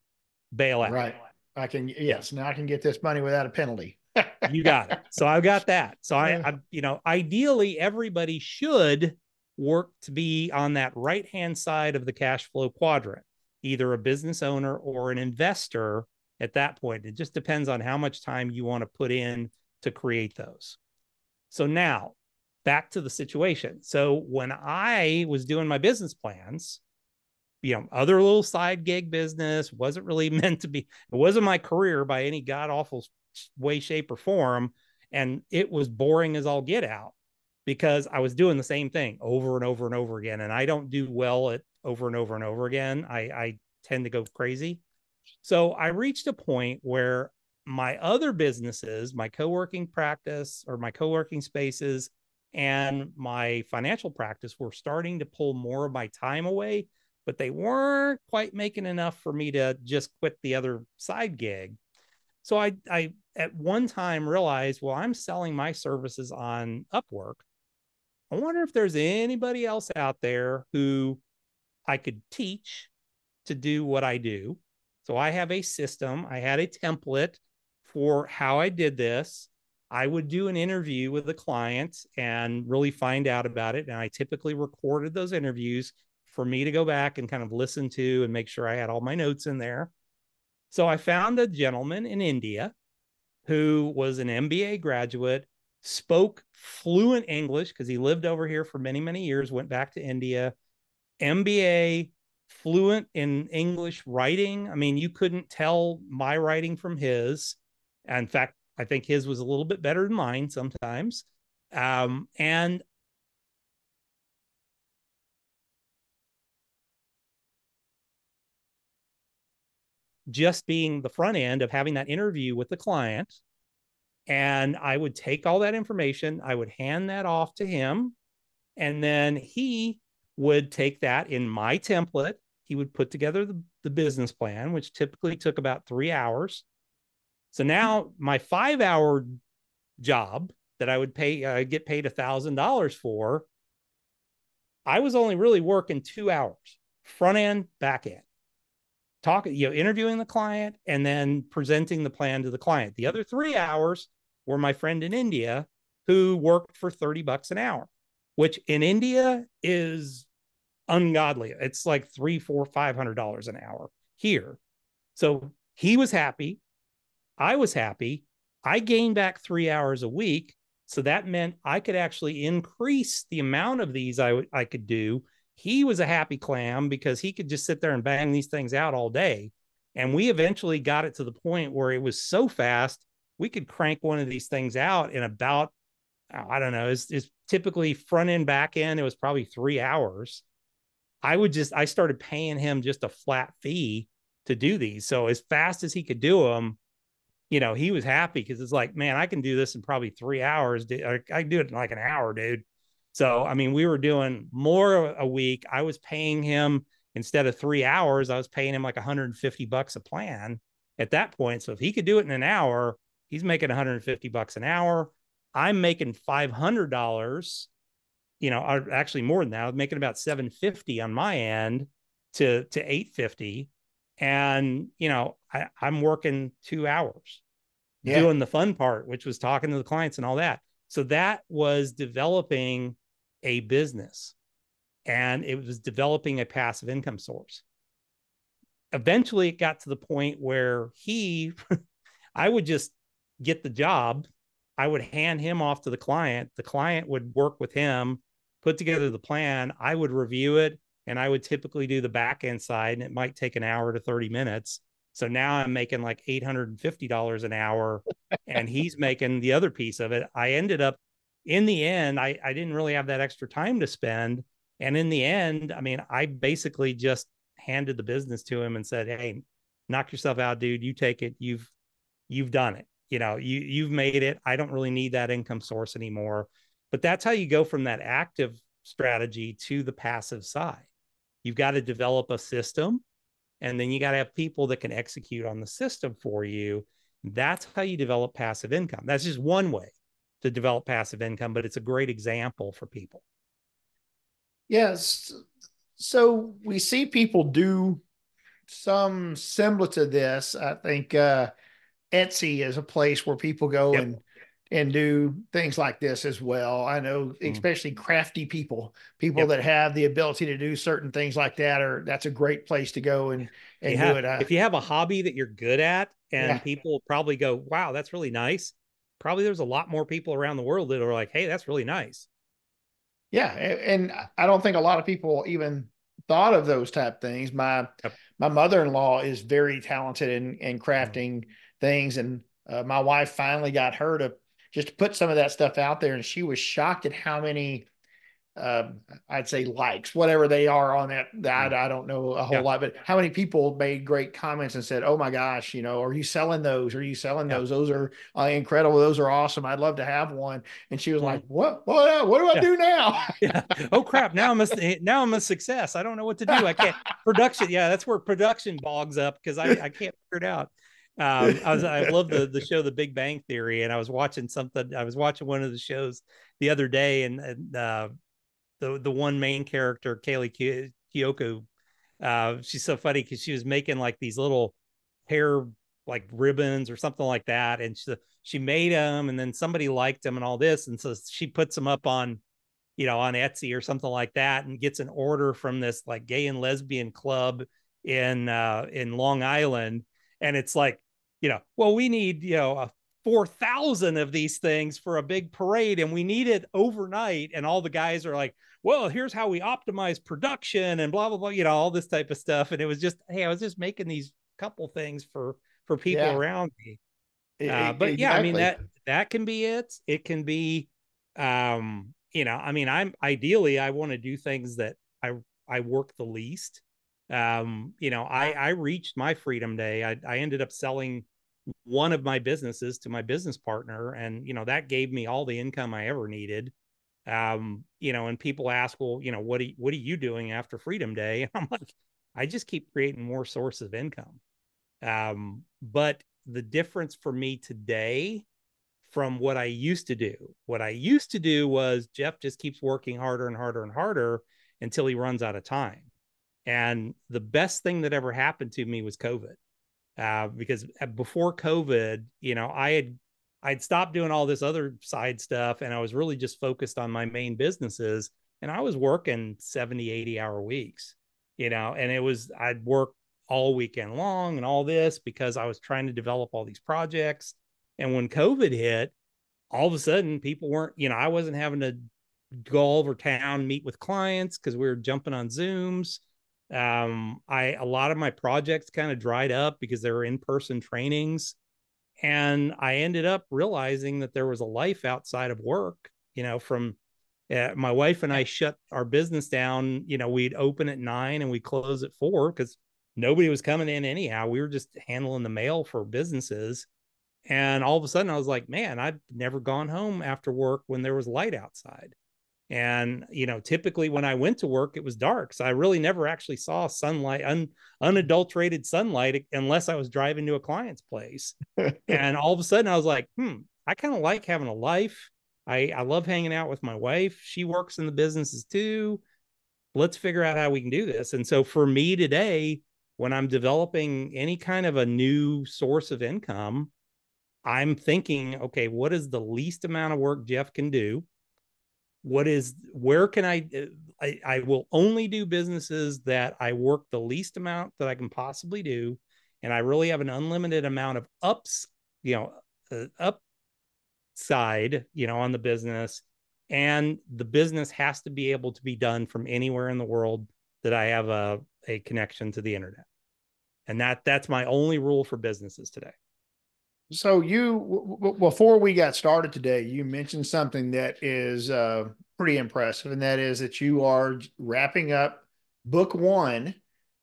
bail out. Right. I can yes, now I can get this money without a penalty. you got it. So I've got that. So I, I, you know, ideally everybody should work to be on that right hand side of the cash flow quadrant, either a business owner or an investor at that point. It just depends on how much time you want to put in to create those. So now back to the situation. So when I was doing my business plans, you know, other little side gig business wasn't really meant to be, it wasn't my career by any god awful way, shape, or form. And it was boring as all get out because I was doing the same thing over and over and over again. And I don't do well at over and over and over again. I, I tend to go crazy. So I reached a point where my other businesses, my co working practice or my co working spaces, and my financial practice were starting to pull more of my time away but they weren't quite making enough for me to just quit the other side gig. So I, I at one time realized, well, I'm selling my services on Upwork. I wonder if there's anybody else out there who I could teach to do what I do. So I have a system, I had a template for how I did this. I would do an interview with the client and really find out about it. And I typically recorded those interviews for me to go back and kind of listen to and make sure I had all my notes in there. So I found a gentleman in India who was an MBA graduate, spoke fluent English because he lived over here for many, many years, went back to India, MBA, fluent in English writing. I mean, you couldn't tell my writing from his. In fact, I think his was a little bit better than mine sometimes. Um, and just being the front end of having that interview with the client. And I would take all that information, I would hand that off to him. And then he would take that in my template. He would put together the, the business plan, which typically took about three hours. So now my five hour job that I would pay, uh, get paid a thousand dollars for, I was only really working two hours, front end, back end talking, you know, interviewing the client and then presenting the plan to the client. The other three hours were my friend in India who worked for 30 bucks an hour, which in India is ungodly. It's like three, four, five hundred dollars an hour here. So he was happy. I was happy. I gained back three hours a week. So that meant I could actually increase the amount of these I, w- I could do he was a happy clam because he could just sit there and bang these things out all day. And we eventually got it to the point where it was so fast, we could crank one of these things out in about, I don't know, it's, it's typically front end, back end. It was probably three hours. I would just, I started paying him just a flat fee to do these. So as fast as he could do them, you know, he was happy because it's like, man, I can do this in probably three hours. I can do it in like an hour, dude. So, I mean, we were doing more a week. I was paying him instead of three hours, I was paying him like 150 bucks a plan at that point. So if he could do it in an hour, he's making 150 bucks an hour. I'm making $500 you know, actually more than that. I was making about 750 on my end to to 850. And, you know, I, I'm working two hours yeah. doing the fun part, which was talking to the clients and all that. So that was developing a business and it was developing a passive income source. Eventually, it got to the point where he, I would just get the job. I would hand him off to the client. The client would work with him, put together the plan. I would review it, and I would typically do the back end side, and it might take an hour to 30 minutes. So now I'm making like $850 an hour and he's making the other piece of it. I ended up in the end, I, I didn't really have that extra time to spend. And in the end, I mean, I basically just handed the business to him and said, Hey, knock yourself out, dude. You take it. You've, you've done it. You know, you, you've made it. I don't really need that income source anymore. But that's how you go from that active strategy to the passive side. You've got to develop a system and then you got to have people that can execute on the system for you. That's how you develop passive income. That's just one way to develop passive income, but it's a great example for people. Yes. So we see people do some similar to this. I think uh, Etsy is a place where people go yep. and and do things like this as well. I know, mm. especially crafty people, people yep. that have the ability to do certain things like that, or that's a great place to go and, and have, do it. Uh, if you have a hobby that you're good at, and yeah. people probably go, "Wow, that's really nice." Probably there's a lot more people around the world that are like, "Hey, that's really nice." Yeah, and I don't think a lot of people even thought of those type things. My yep. my mother in law is very talented in in mm. crafting mm. things, and uh, my wife finally got her to just put some of that stuff out there. And she was shocked at how many, uh, I'd say likes, whatever they are on that. That I don't know a whole yeah. lot, but how many people made great comments and said, "Oh my gosh, you know, are you selling those? Are you selling yeah. those? Those are uh, incredible. Those are awesome. I'd love to have one." And she was like, "What? What? What do I do now?" Oh crap! Now I'm a now I'm a success. I don't know what to do. I can't production. Yeah, that's where production bogs up because I I can't figure it out. Um, I was I love the the show The Big Bang Theory, and I was watching something. I was watching one of the shows the other day, and, and uh, the the one main character, Kaley Cuoco, uh, she's so funny because she was making like these little hair like ribbons or something like that, and she she made them, and then somebody liked them and all this, and so she puts them up on you know on Etsy or something like that, and gets an order from this like gay and lesbian club in uh, in Long Island, and it's like you know, well, we need, you know, a 4,000 of these things for a big parade and we need it overnight. And all the guys are like, well, here's how we optimize production and blah, blah, blah, you know, all this type of stuff. And it was just, hey, I was just making these couple things for, for people yeah. around me. Uh, but exactly. yeah, I mean, that, that can be it. It can be, um, you know, I mean, I'm ideally, I want to do things that I, I work the least um, you know, I I reached my freedom day. I I ended up selling one of my businesses to my business partner, and you know that gave me all the income I ever needed. Um, you know, and people ask, well, you know, what are what are you doing after Freedom Day? And I'm like, I just keep creating more source of income. Um, but the difference for me today from what I used to do, what I used to do was Jeff just keeps working harder and harder and harder until he runs out of time. And the best thing that ever happened to me was COVID. Uh, because uh, before COVID, you know, I had I'd stopped doing all this other side stuff and I was really just focused on my main businesses. And I was working 70, 80 hour weeks, you know, and it was I'd work all weekend long and all this because I was trying to develop all these projects. And when COVID hit, all of a sudden people weren't, you know, I wasn't having to go over town, meet with clients because we were jumping on Zooms um i a lot of my projects kind of dried up because they were in-person trainings and i ended up realizing that there was a life outside of work you know from uh, my wife and i shut our business down you know we'd open at nine and we close at four because nobody was coming in anyhow. We were just handling the mail for businesses and all of a sudden i was like man I'd never gone home after work when there was light outside and you know typically when i went to work it was dark so i really never actually saw sunlight un, unadulterated sunlight unless i was driving to a client's place and all of a sudden i was like hmm i kind of like having a life I, I love hanging out with my wife. She works in the businesses too. Let's figure out how we can do this. And so for me today, when I'm developing any kind of a new source of income, I'm thinking, okay, what is the least amount of work Jeff can do? What is where can I I, I will only do businesses that I work the least amount that I can possibly do, and I really have an unlimited amount of ups, you know, uh, upside, you know, on the business, and the business has to be able to be done from anywhere in the world that I have a a connection to the internet, and that that's my only rule for businesses today. So you, w- w- before we got started today, you mentioned something that is uh, pretty impressive, and that is that you are wrapping up book one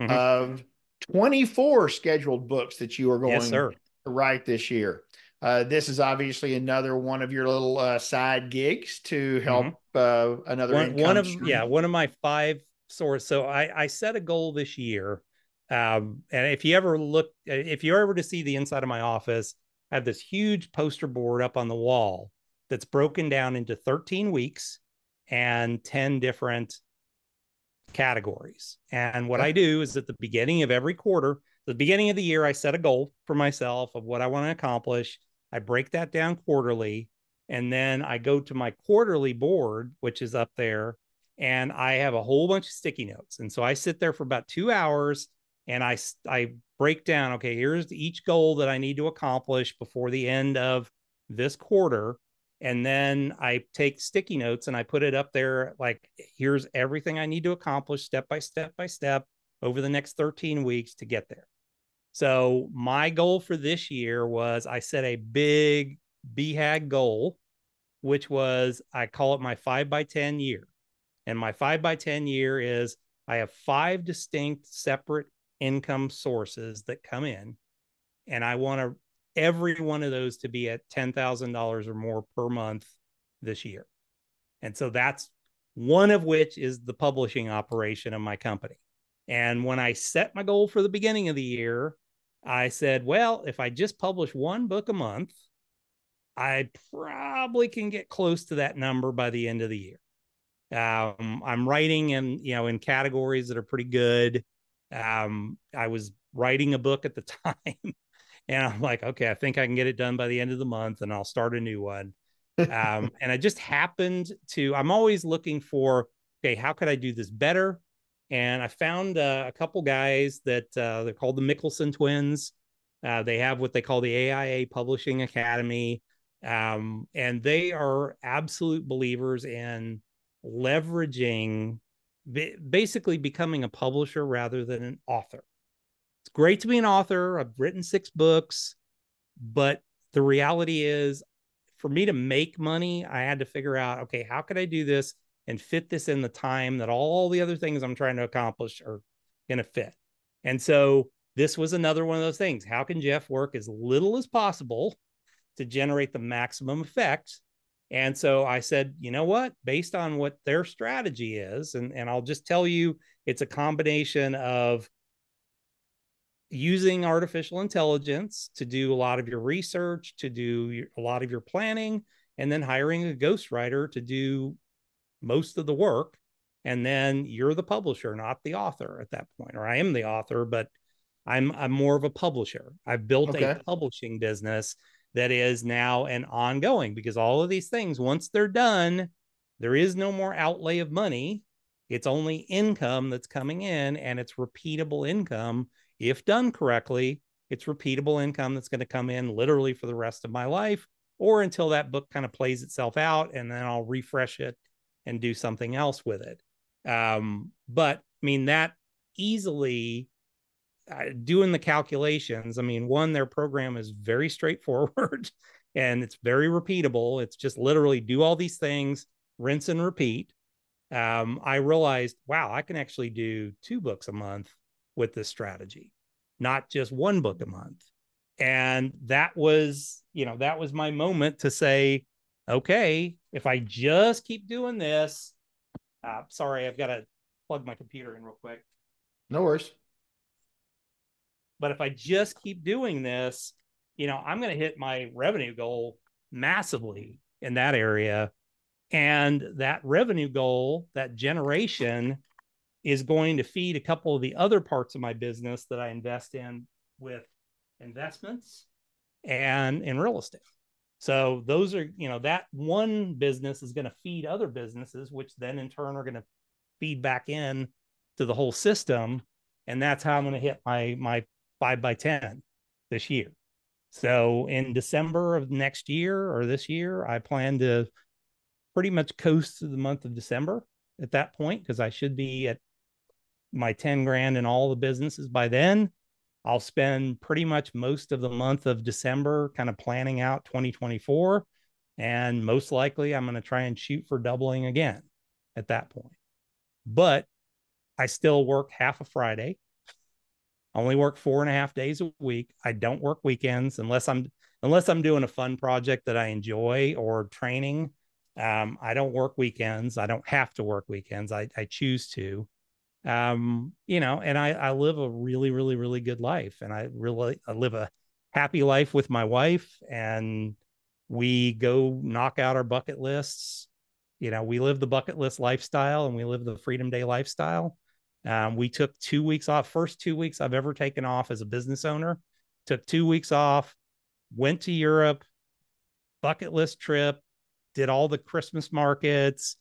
mm-hmm. of 24 scheduled books that you are going yes, to write this year. Uh, this is obviously another one of your little uh, side gigs to help mm-hmm. uh, another one, one of stream. yeah one of my five sources. So I, I set a goal this year, um, and if you ever look, if you're ever to see the inside of my office, have this huge poster board up on the wall that's broken down into 13 weeks and 10 different categories. And what I do is at the beginning of every quarter, the beginning of the year, I set a goal for myself of what I want to accomplish. I break that down quarterly. And then I go to my quarterly board, which is up there, and I have a whole bunch of sticky notes. And so I sit there for about two hours and I, I break down, okay, here's each goal that I need to accomplish before the end of this quarter and then I take sticky notes and I put it up there like here's everything I need to accomplish step by step by step over the next 13 weeks to get there. So my goal for this year was I set a big BHAG goal, which was I call it my five by 10 year. And my five by 10 year is I have five distinct separate income sources that come in. And I want to every one of those to be at $10,000 or more per month this year. And so that's one of which is the publishing operation of my company. And when I set my goal for the beginning of the year, I said, well, if I just publish one book a month, I probably can get close to that number by the end of the year. Um, I'm writing in, you know, in categories that are pretty good. Um, I was writing a book at the time and I'm like, okay, I think I can get it done by the end of the month and I'll start a new one. um, and I just happened to, I'm always looking for, okay, how could I do this better? And I found uh, a couple guys that uh, they're called the Mikkelsen twins. Uh, they have what they call the AIA Publishing Academy. Um, and they are absolute believers in leveraging, basically becoming a publisher rather than an author it's great to be an author. I've written six books, but the reality is for me to make money, I had to figure out, okay, how could I do this and fit this in the time that all the other things I'm trying to accomplish are going to fit? And so this was another one of those things. How can Jeff work as little as possible to generate the maximum effect? And so I said, you know what? Based on what their strategy is, and, and I'll just tell you, it's a combination of using artificial intelligence to do a lot of your research, to do a lot of your planning, and then hiring a ghostwriter to do most of the work. And then you're the publisher, not the author at that point, or I am the author, but I'm I'm more of a publisher. I've built okay. a publishing business that is now an ongoing because all of these things, once they're done, there is no more outlay of money. It's only income that's coming in and it's repeatable income if done correctly, it's repeatable income that's going to come in literally for the rest of my life or until that book kind of plays itself out and then I'll refresh it and do something else with it. Um, but I mean, that easily doing the calculations, I mean, one, their program is very straightforward and it's very repeatable. It's just literally do all these things, rinse and repeat. Um, I realized, wow, I can actually do two books a month with this strategy, not just one book a month. And that was, you know, that was my moment to say, okay, if I just keep doing this, uh, sorry, I've got to plug my computer in real quick. No worries. But if I just keep doing this, you know, I'm going to hit my revenue goal massively in that area. And that revenue goal, that generation, is going to feed a couple of the other parts of my business that I invest in with investments and in real estate. So those are, you know, that one business is going to feed other businesses, which then in turn are going to feed back in to the whole system. And that's how I'm going to hit my my five by ten this year. So in December of next year or this year, I plan to pretty much coast to the month of December at that point because I should be at my 10 grand in all the businesses by then. I'll spend pretty much most of the month of December kind of planning out 2024. And most likely I'm going to try and shoot for doubling again at that point. But I still work half a Friday. I only work four and a half days a week. I don't work weekends unless I'm unless I'm doing a fun project that I enjoy or training. Um, I don't work weekends. I don't have to work weekends. I, I choose to um, you know, and I, I live a really, really, really good life. And I really I live a happy life with my wife and we go knock out our bucket lists. You know, we live the bucket list lifestyle and we live the freedom day lifestyle. Um, we took two weeks off, first two weeks I've ever taken off as a business owner, took two weeks off, went to Europe, bucket list trip, did all the Christmas markets,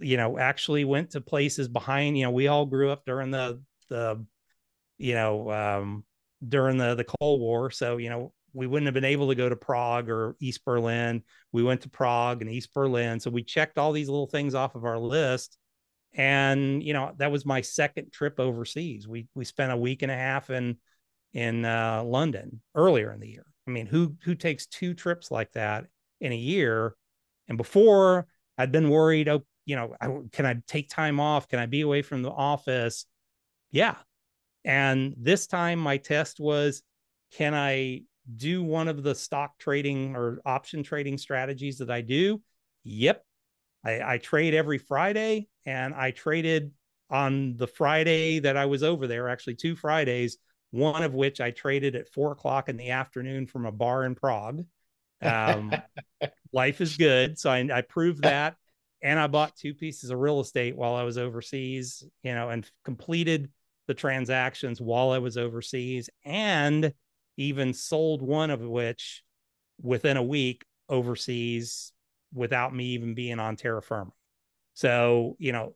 you know, actually went to places behind, you know, we all grew up during the, the, you know, um, during the, the Cold War. So, you know, we wouldn't have been able to go to Prague or East Berlin. We went to Prague and East Berlin. So we checked all these little things off of our list. And, you know, that was my second trip overseas. We, we spent a week and a half in, in uh, London earlier in the year. I mean, who, who takes two trips like that in a year? And before I'd been worried, oh, you know, I, can I take time off? Can I be away from the office? Yeah. And this time my test was can I do one of the stock trading or option trading strategies that I do? Yep. I, I trade every Friday and I traded on the Friday that I was over there, actually, two Fridays, one of which I traded at four o'clock in the afternoon from a bar in Prague. Um, life is good. So I, I proved that and I bought two pieces of real estate while I was overseas, you know, and completed the transactions while I was overseas and even sold one of which within a week overseas without me even being on terra firma. So, you know,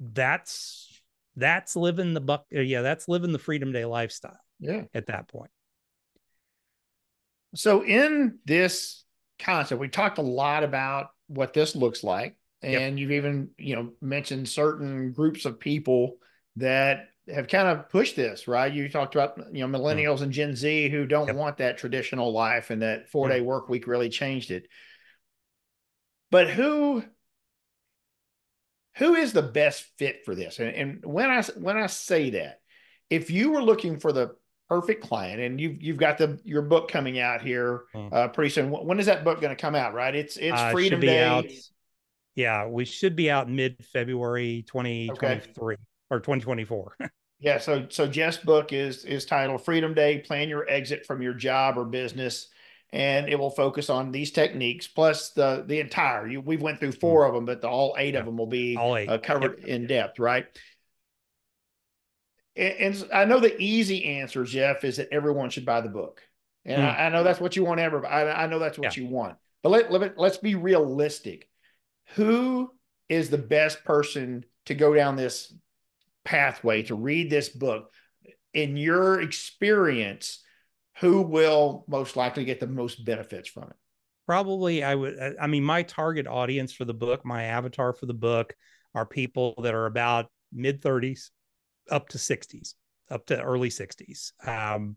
that's that's living the buck uh, yeah, that's living the freedom day lifestyle. Yeah. At that point. So in this concept, we talked a lot about what this looks like and yep. you've even you know mentioned certain groups of people that have kind of pushed this right you talked about you know millennials mm. and gen z who don't yep. want that traditional life and that four day mm. work week really changed it but who who is the best fit for this and, and when i when i say that if you were looking for the perfect client and you've you've got the your book coming out here mm. uh, pretty soon when is that book going to come out right it's it's uh, freedom day out yeah, we should be out mid February 2023 okay. or 2024. yeah, so so Jeff's book is is titled Freedom Day: Plan Your Exit from Your Job or Business, and it will focus on these techniques plus the the entire. You, we've went through four of them, but the, all eight of them will be. Uh, covered yep. in depth, right? And, and, I know the easy answer, Jeff, is that everyone should buy the book, and mm. I, I, know that's what you want. Everybody, I, I know that's what yeah. you want, but let, let let's be realistic who is the best person to go down this pathway to read this book in your experience who will most likely get the most benefits from it? Probably i would i mean my target audience for the book my avatar for the book are people that are about mid 30s up to 60s up to early 60s um,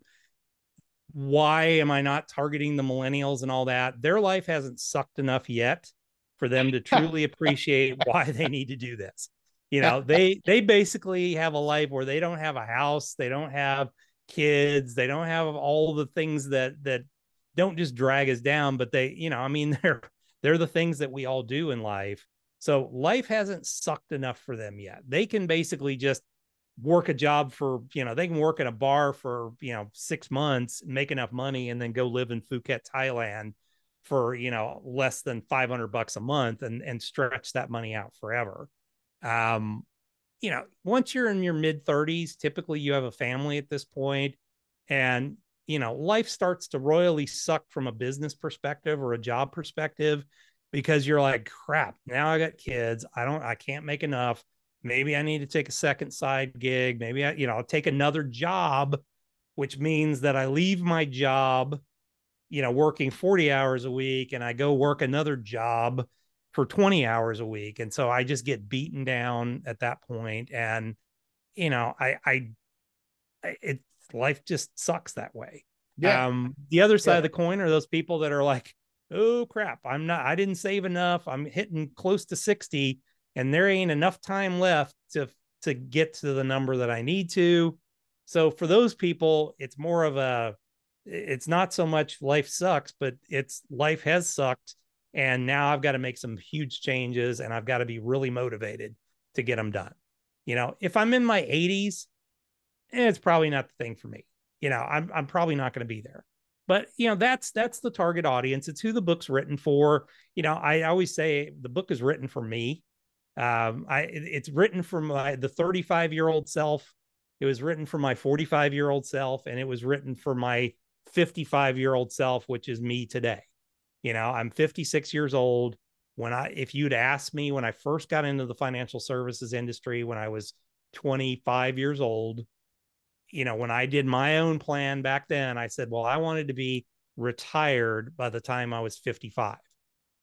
why am i not targeting the millennials and all that? Their life hasn't sucked enough yet for them to truly appreciate why they need to do this. You know, they they basically have a life where they don't have a house, they don't have kids, they don't have all the things that that don't just drag us down, but they, you know, I mean, they're they're the things that we all do in life. So life hasn't sucked enough for them yet. They can basically just work a job for, you know, they can work at a bar for, you know, six months, make enough money, and then go live in Phuket, Thailand for you know less than 500 bucks a month and and stretch that money out forever um you know once you're in your mid 30s typically you have a family at this point and you know life starts to royally suck from a business perspective or a job perspective because you're like crap now i got kids. I don't i can't make enough. Maybe i need to take a second side gig. Maybe i you know i'll take another job which means that i leave my job you know working 40 hours a week and i go work another job for 20 hours a week and so i just get beaten down at that point and you know i i it life just sucks that way yeah. um the other side yeah. of the coin are those people that are like oh crap i'm not i didn't save enough i'm hitting close to 60 and there ain't enough time left to to get to the number that i need to so for those people it's more of a it's not so much life sucks but it's life has sucked and now I've got to make some huge changes and I've got to be really motivated to get them done. You know, if I'm in my 80s, eh, it's probably not the thing for me. You know, I'm I'm probably not going to be there. But you know, that's that's the target audience. It's who the book's written for. You know, I always say the book is written for me. Um, I it's written for my the 35 year old self. It was written for my 45 year old self, and it was written for my 55 year old self, which is me today. You know, I'm 56 years old. When I, if you'd asked me when I first got into the financial services industry, when I was 25 years old, you know, when I did my own plan back then, I said, well, I wanted to be retired by the time I was 55.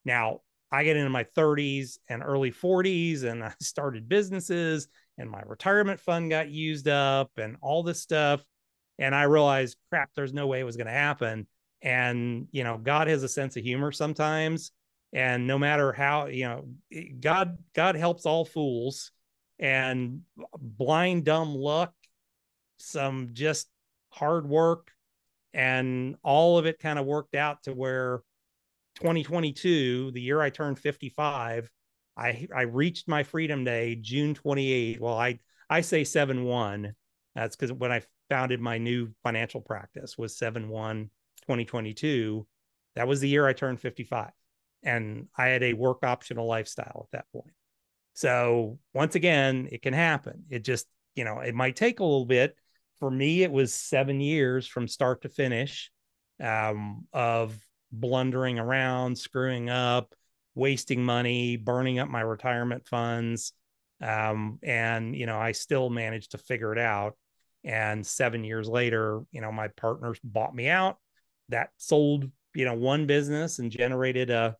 Now, I get into my 30s and early 40s and I started businesses and my retirement fund got used up and all this stuff. And I realized, crap, there's no way it was going to happen and you know god has a sense of humor sometimes and no matter how you know god god helps all fools and blind dumb luck some just hard work and all of it kind of worked out to where 2022 the year i turned 55 i i reached my freedom day june 28 well i i say 7 1 that's because when i founded my new financial practice was 7 1 2022, that was the year I turned 55. And I had a work optional lifestyle at that point. So once again, it can happen. It just, you know, it might take a little bit. For me, it was seven years from start to finish um, of blundering around, screwing up, wasting money, burning up my retirement funds. Um, and, you know, I still managed to figure it out. And seven years later, you know, my partners bought me out that sold you know one business and generated a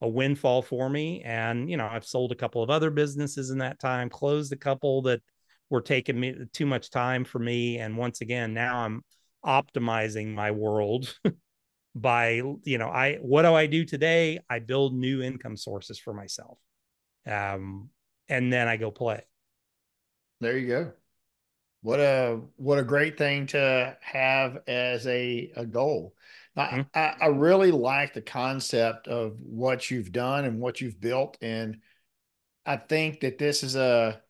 a windfall for me. And you know i've sold a couple of other businesses in that time closed a couple that were taking me too much time for me. And once again now i'm optimizing my world by you know i what do i do today? I build new income sources for myself. Um and then i go play. There you go what a what a great thing to have as a, a goal. Mm-hmm. I, I really like the concept of what you've done and what you've built. And I think that this is a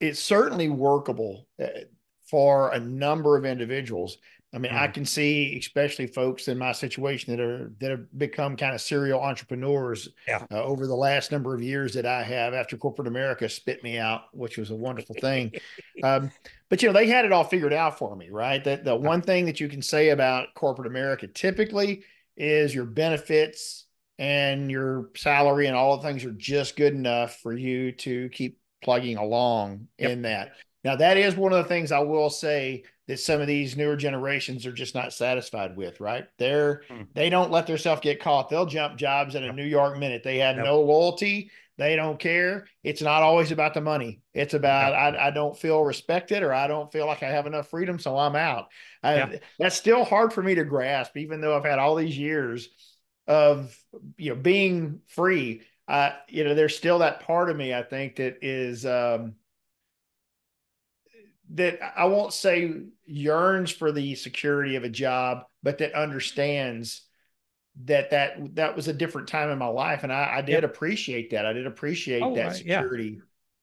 it's certainly workable eh, for a number of individuals. I mean, mm-hmm. I can see, especially folks in my situation that are that have become kind of serial entrepreneurs yeah. uh, over the last number of years that I have after corporate America spit me out, which was a wonderful thing. um, but you know, they had it all figured out for me, right? That the one thing that you can say about corporate America typically is your benefits and your salary and all the things are just good enough for you to keep plugging along yep. in that. Now, that is one of the things I will say that some of these newer generations are just not satisfied with, right? They're mm. they don't let themselves get caught. They'll jump jobs in a New York minute. They have no loyalty. They don't care. It's not always about the money. It's about I, I don't feel respected or I don't feel like I have enough freedom, so I'm out. I, That's still hard for me to grasp, even though I've had all these years of you know being free. Uh, you know, there's still that part of me I think that is um, that I won't say yearns for the security of a job, but that understands that that that was a different time in my life, and I, I did yep. appreciate that. I did appreciate oh, that security.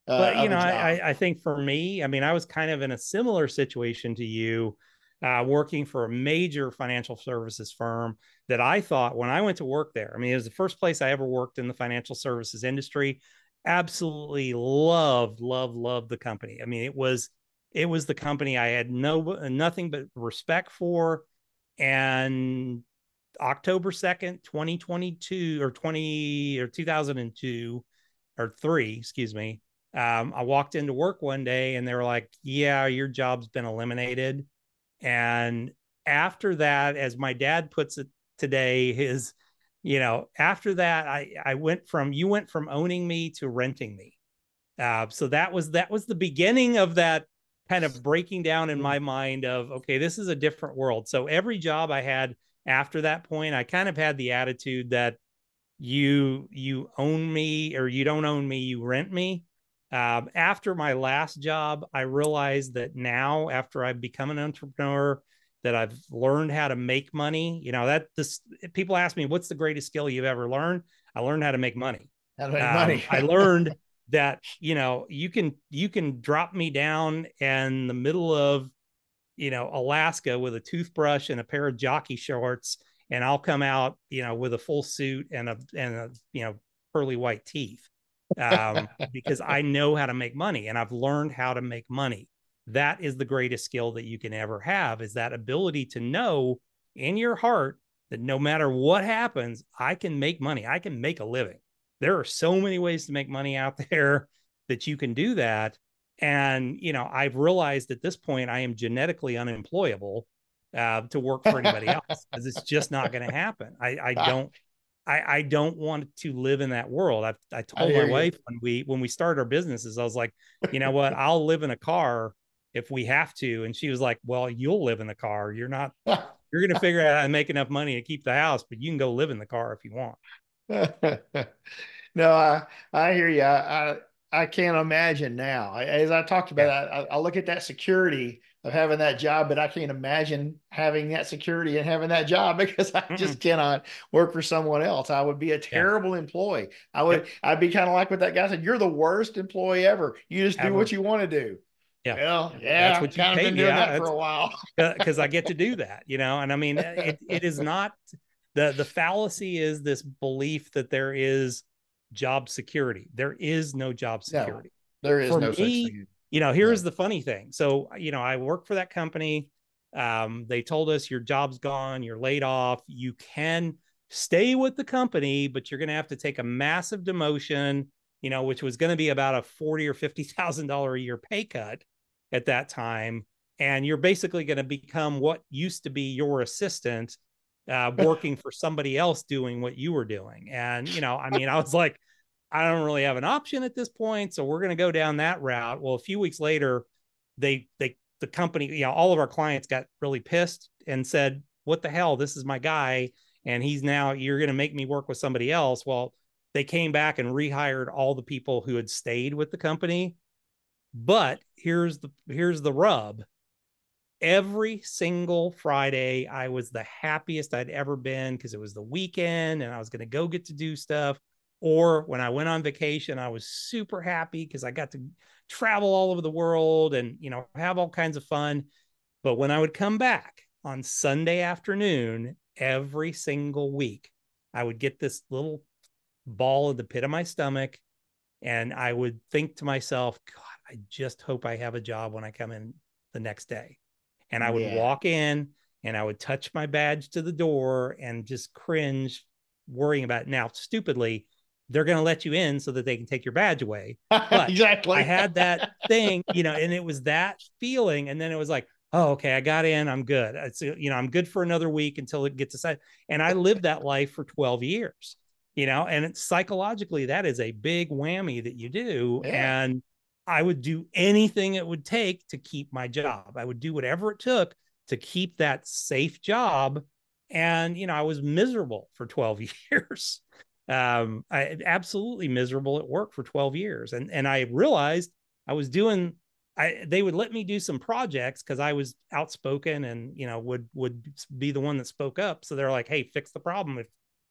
Yeah. Uh, but you know, I, I think for me, I mean, I was kind of in a similar situation to you. uh, working for a major financial services firm that I thought when I went to work there, I mean, it was the first place I ever worked in the financial services industry. Absolutely loved, loved, loved the company. I mean, it was it was the company I had no nothing but respect for. And October 2nd, 2022 or 20 or 2002 or three, excuse me. Um, I walked into work one day and they were like, Yeah, your job's been eliminated. And after that, as my dad puts it today, his, you know, after that, I, I went from, you went from owning me to renting me. Uh, so that was, that was the beginning of that kind of breaking down in my mind of, okay, this is a different world. So every job I had after that point, I kind of had the attitude that you, you own me or you don't own me, you rent me. Um, after my last job, I realized that now, after I've become an entrepreneur, that I've learned how to make money. You know, that this people ask me, what's the greatest skill you've ever learned? I learned how to make money. How to make um, money. I learned that, you know, you can you can drop me down in the middle of, you know, Alaska with a toothbrush and a pair of jockey shorts, and I'll come out, you know, with a full suit and a and a, you know, pearly white teeth um, because I know how to make money and I've learned how to make money. That is the greatest skill that you can ever have is that ability to know in your heart that no matter what happens, I can make money. I can make a living. There are so many ways to make money out there that you can do that. And, you know, I've realized at this point I am genetically unemployable uh, to work for anybody else because it's just not going to happen. I, I don't I, I don't want to live in that world. I, I told I my wife you. when we when we started our businesses, I was like, you know what? I'll live in a car if we have to. And she was like, Well, you'll live in the car. You're not you're gonna figure out how to make enough money to keep the house, but you can go live in the car if you want. no, I I hear you. I, I I can't imagine now. As I talked about. I, I look at that security of having that job, but I can't imagine having that security and having that job because I just cannot work for someone else. I would be a terrible yeah. employee. I would, yep. I'd be kind of like what that guy said. You're the worst employee ever. You just ever. do what you want to do. Yeah. Well, yeah. That's what you kind of been doing yeah, that for a while. Because I get to do that, you know, and I mean, it, it is not the, the fallacy is this belief that there is job security. There is no job security. No, there is for no me, such thing. you know here's the funny thing. So you know i work for that company. Um, they told us your job's gone you're laid off. You can stay with the company but you're going to have to take a massive demotion you know which was going to be about a 40 or 50 thousand dollar a year pay cut at that time. And you're basically going to become what used to be your assistant uh, working for somebody else doing what you were doing and you know i mean i was like I don't really have an option at this point, so we're going to go down that route. Well, a few weeks later, they they the company, you know, all of our clients got really pissed and said, "What the hell? This is my guy, and he's now you're going to make me work with somebody else." Well, they came back and rehired all the people who had stayed with the company. But here's the here's the rub. Every single Friday, I was the happiest I'd ever been because it was the weekend and I was going to go get to do stuff. Or when I went on vacation, I was super happy because I got to travel all over the world and, you know, have all kinds of fun. But when I would come back on Sunday afternoon every single week, I would get this little ball in the pit of my stomach. And I would think to myself, God, I just hope I have a job when I come in the next day. And I would yeah. walk in and I would touch my badge to the door and just cringe, worrying about it. Now, stupidly, they're going to let you in so that they can take your badge away. But exactly. I had that thing, you know, and it was that feeling. And then it was like, oh, okay, I got in. I'm good. It's, you know, I'm good for another week until it gets aside. And I lived that life for 12 years, you know, and it's psychologically, that is a big whammy that you do. Yeah. And I would do anything it would take to keep my job. I would do whatever it took to keep that safe job. And, you know, I was miserable for 12 years um, I absolutely miserable at work for 12 years. And and I realized I was doing I they would let me do some projects because I was outspoken and you know would would be the one that spoke up. So they're like, hey, fix the problem. If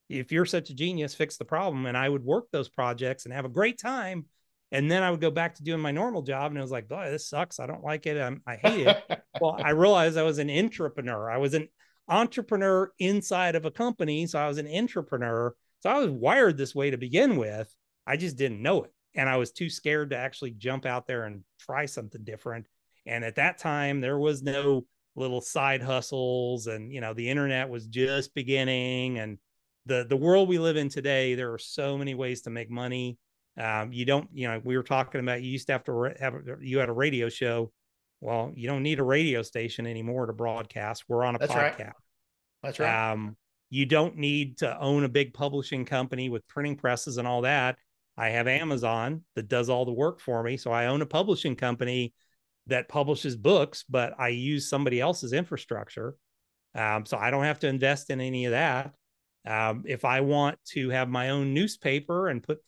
if you're such a genius, fix the problem. And I would work those projects and have a great time. And then I would go back to doing my normal job. And it was like, boy, this sucks. I don't like it. I'm, I hate it. well, I realized I was an entrepreneur. I was an entrepreneur inside of a company. So I was an entrepreneur. So I was wired this way to begin with. I just didn't know it. And I was too scared to actually jump out there and try something different. And at that time, there was no little side hustles and you know the internet was just beginning and the the world we live in today there are so many ways to make money um, you don't you know we were talking about you used to have to have you had a radio show well you don't need a radio station anymore to broadcast we're on a That's podcast right. That's right. um, you don't need to own a big publishing company with printing presses and all that i have amazon that does all the work for me so i own a publishing company that publishes books, but I use somebody else's infrastructure. Um, so I don't have to invest in any of that. Um, if I want to have my own newspaper and put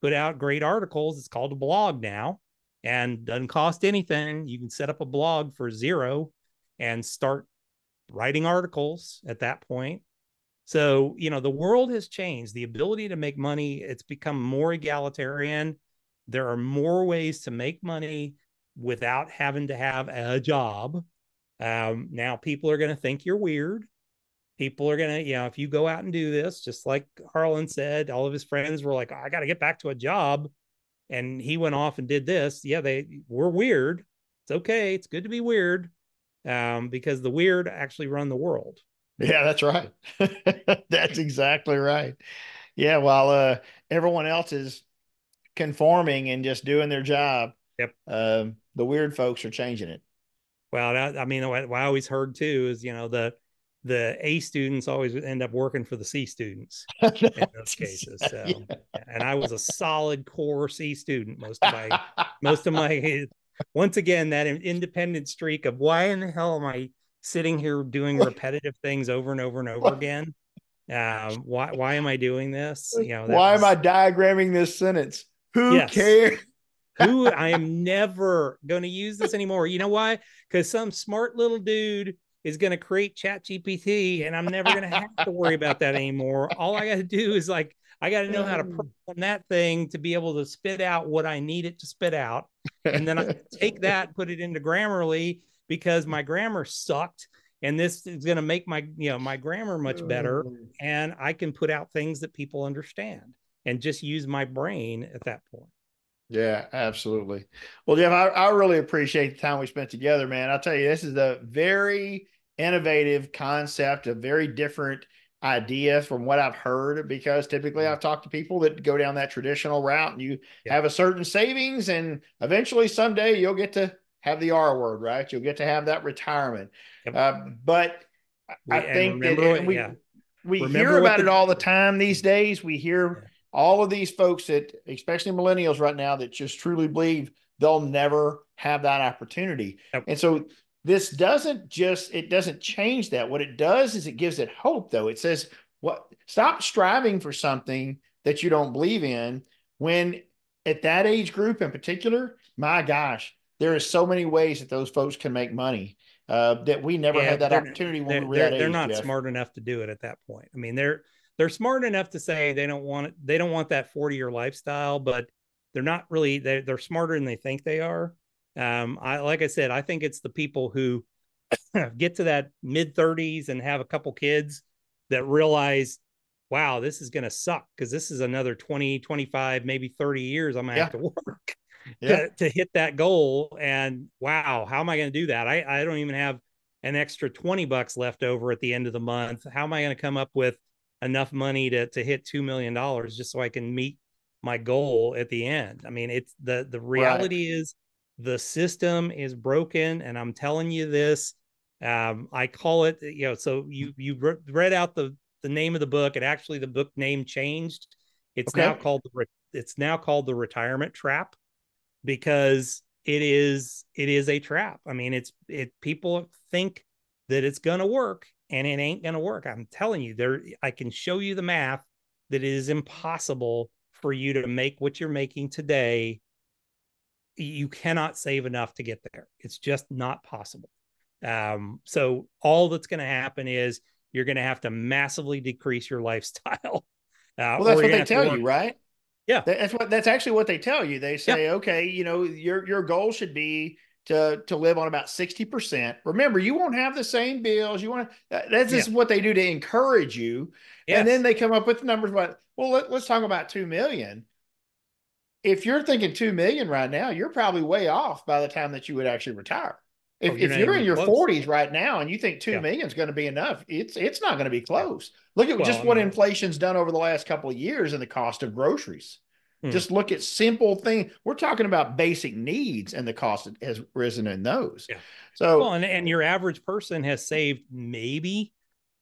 put out great articles, it's called a blog now, and doesn't cost anything. You can set up a blog for zero and start writing articles at that point. So you know the world has changed. The ability to make money it's become more egalitarian. There are more ways to make money without having to have a job. Um, now people are going to think you're weird. People are going to, you know, if you go out and do this, just like Harlon said, all of his friends were like, I got to get back to a job. And he went off and did this. Yeah, they were weird. It's okay. It's good to be weird um, because the weird actually run the world. Yeah, that's right. that's exactly right. Yeah, while uh, everyone else is conforming and just doing their job, Yep. Um, the weird folks are changing it. Well, I mean, what I always heard too is, you know, the the A students always end up working for the C students in those cases. So, yeah. and I was a solid core C student most of my most of my. Once again, that independent streak of why in the hell am I sitting here doing repetitive things over and over and over again? Um, why why am I doing this? You know, why was, am I diagramming this sentence? Who yes. cares? Who I am never going to use this anymore. You know why? Because some smart little dude is going to create chat gpt and i'm never going to have to worry about that anymore. All i got to do is like i got to know how to mm. program that thing to be able to spit out what i need it to spit out and then i take that put it into grammarly because my grammar sucked and this is going to make my you know my grammar much better mm-hmm. and i can put out things that people understand and just use my brain at that point yeah, absolutely. Well, Jeff, I, I really appreciate the time we spent together, man. I'll tell you, this is a very innovative concept, a very different idea from what I've heard because typically mm-hmm. I've talked to people that go down that traditional route and you yeah. have a certain savings and eventually someday you'll get to have the R word, right? You'll get to have that retirement. Yep. Uh, but we, I think that we, yeah. we hear about the, it all the time these days. We hear all of these folks that, especially millennials right now, that just truly believe they'll never have that opportunity. Yep. And so this doesn't just, it doesn't change that. What it does is it gives it hope, though. It says, what, stop striving for something that you don't believe in when at that age group in particular, my gosh, there is so many ways that those folks can make money uh, that we never yeah, had that opportunity when we were that age. They're not Jeff. smart enough to do it at that point. I mean, they're they're smart enough to say they don't want it, they don't want that 40 year lifestyle, but they're not really they're, they're smarter than they think they are. Um, I like I said, I think it's the people who get to that mid 30s and have a couple kids that realize, wow, this is going to suck because this is another 20, 25, maybe 30 years I'm going to yeah. have to work yeah. to, to hit that goal. And wow, how am I going to do that? I, I don't even have an extra 20 bucks left over at the end of the month. How am I going to come up with enough money to to hit two million dollars just so I can meet my goal at the end. I mean, it's the the reality right. is the system is broken, and I'm telling you this. Um, I call it, you know, so you you read out the the name of the book, and actually the book name changed. It's okay. now called the it's now called the retirement trap because it is it is a trap. I mean, it's it people think that it's going to work and it ain't going to work. I'm telling you, there I can show you the math that it is impossible for you to make what you're making today. You cannot save enough to get there. It's just not possible. Um, so all that's going to happen is you're going to have to massively decrease your lifestyle. Uh, well, that's what they tell you, right? Yeah, that's what that's actually what they tell you. They say, yeah. okay, you know, your your goal should be to to live on about 60%. Remember, you won't have the same bills. You want to that's just Yeah. what they do to encourage you. And then they come up with numbers but well, let, let's talk about 2 million. If you're thinking 2 million right now, you're probably way off by the time that you would actually retire. If, Oh, you're if you're in your close. 40s right now and you think two Yeah. million is going to be enough, it's it's not going to be close. Look at Well, just what inflation's done over the last couple of years and the cost of groceries. Hmm. Just look at simple things. We're talking about basic needs and the cost has risen in those. Yeah. So Well, and, and your average person has saved maybe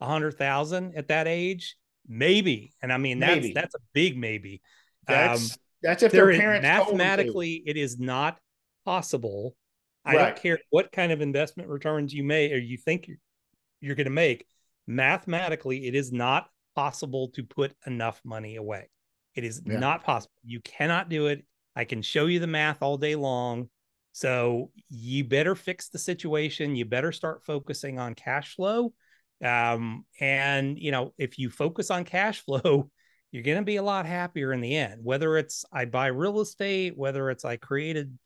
a hundred thousand at that age, maybe. And I mean that's Maybe. that's a big maybe. that's Um, that's if their parents mathematically it is not possible. I Right. don't care what kind of investment returns you may or you think you're, you're going to make. Mathematically, it is not possible to put enough money away. It is Yeah. not possible. You cannot do it. I can show you the math all day long. So you better fix the situation. You better start focusing on cash flow. Um, and you know, if you focus on cash flow, you're going to be a lot happier in the end. Whether it's I buy real estate, whether it's I created,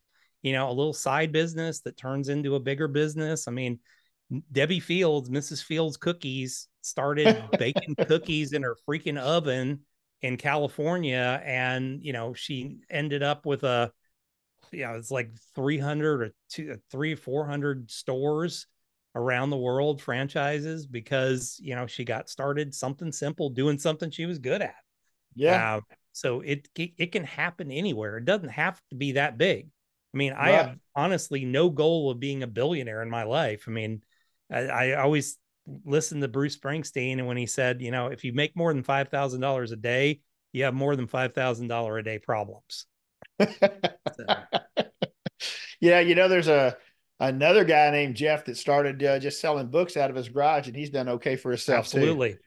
you know, a little side business that turns into a bigger business. I mean, Debbie Fields, Mrs. Fields Cookies, started baking cookies in her freaking oven in California, and you know, she ended up with a, you know, it's like 300 or two, three, 400 stores around the world, franchises, because you know she got started something simple, doing something she was good at. Yeah. Uh, so it, it it can happen anywhere. It doesn't have to be that big. I mean, I have honestly no goal of being a billionaire in my life. I mean, I, I always listen to Bruce Springsteen, and when he said, you know, if you make more than five thousand dollars a day, you have more than five thousand dollar a day problems. yeah, you know, there's a another guy named Jeff that started uh, just selling books out of his garage, and he's done okay for himself Absolutely,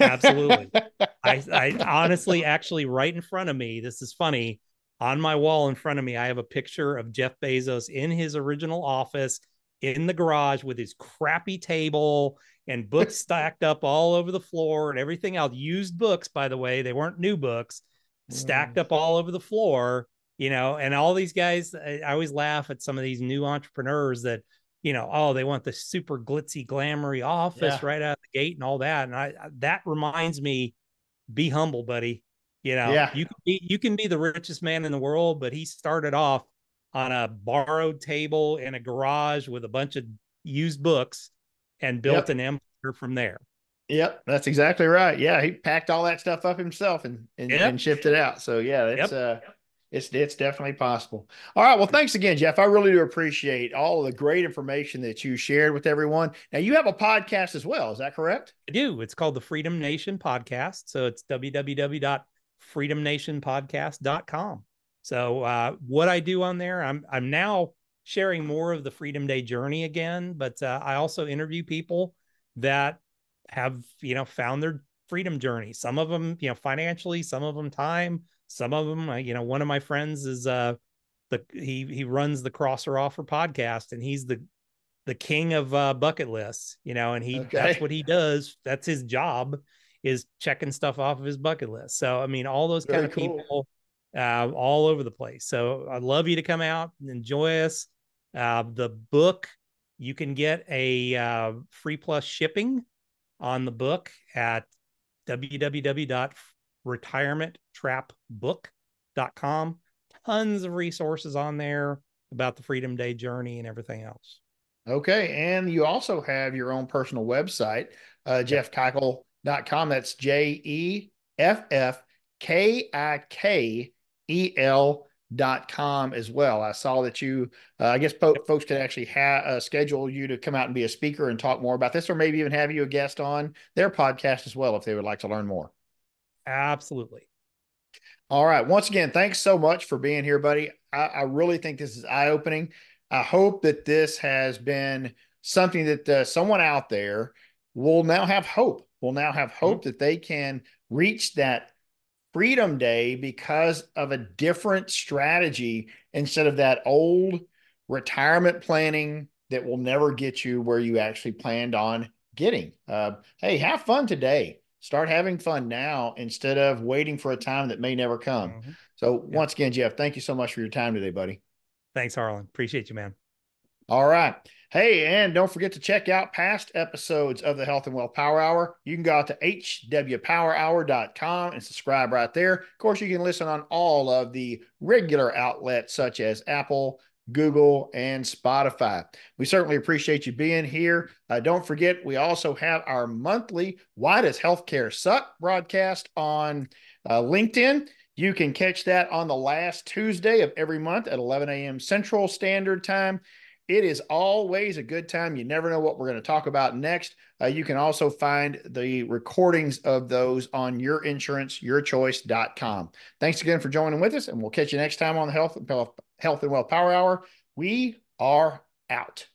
absolutely. I, I honestly, actually, right in front of me, this is funny. On my wall in front of me, I have a picture of Jeff Bezos in his original office in the garage with his crappy table and books stacked up all over the floor and everything else. Used books, by the way, they weren't new books, stacked mm. up all over the floor. You know, and all these guys, I I always laugh at some of these new entrepreneurs that, you know, oh, they want the super glitzy, glamoury office Yeah. right out the gate and all that. And I that reminds me, be humble, buddy. You know, Yeah. you can be you can be the richest man in the world, but he started off on a borrowed table in a garage with a bunch of used books and built Yep. an empire from there. Yep, that's exactly right. Yeah, he packed all that stuff up himself and and, Yep. and shipped it out. So yeah, it's Yep. uh it's it's definitely possible. All right. Well, thanks again, Jeff. I really do appreciate all the great information that you shared with everyone. Now you have a podcast as well, is that correct? I do. It's called the Freedom Nation Podcast. So it's www.freedomnationpodcast.com. So uh, what I do on there, I'm I'm now sharing more of the Freedom Day journey again, but uh, I also interview people that have you know found their freedom journey. Some of them, you know, financially, some of them time, some of them, uh, you know, one of my friends is uh the he he runs the Crosser Offer podcast, and he's the the king of uh, bucket lists, you know, and he Okay. that's what he does. That's his job is checking stuff off of his bucket list. So I mean, all those Very kind of cool. people uh, all over the place. So I'd love you to come out and enjoy us. Uh, the book you can get a uh, free plus shipping on the book at www.retirementtrapbook.com. Tons of resources on there about the Freedom Day journey and everything else. Okay. And you also have your own personal website, uh, jeffkikel.com. That's J E F F K I K E L dot com as well. I saw that you, uh, I guess po- folks could actually ha- uh, schedule you to come out and be a speaker and talk more about this, or maybe even have you a guest on their podcast as well if they would like to learn more. Absolutely. All right. Once again, thanks so much for being here, buddy. I, I really think this is eye opening. I hope that this has been something that uh, someone out there will now have hope, will now have hope that they can reach that freedom day because of a different strategy instead of that old retirement planning that will never get you where you actually planned on getting. Uh, hey, have fun today. Start having fun now instead of waiting for a time that may never come. Mhm. So, once again, Jeff, thank you so much for your time today, buddy. Thanks, Harlon. Appreciate you, man. All right. Hey, and don't forget to check out past episodes of the Health and Wealth Power Hour. You can go out to hwpowerhour.com and subscribe right there. Of course, you can listen on all of the regular outlets such as Apple, Google, and Spotify. We certainly appreciate you being here. Uh, don't forget, we also have our monthly Why Does Healthcare Suck broadcast on uh, LinkedIn. You can catch that on the last Tuesday of every month at 11 a.m. Central Standard Time. It is always a good time. You never know what we're going to talk about next. Uh, you can also find the recordings of those on yourinsuranceyourchoice.com. Thanks again for joining with us, and we'll catch you next time on the Health, and Health and Wealth Power Hour. We are out.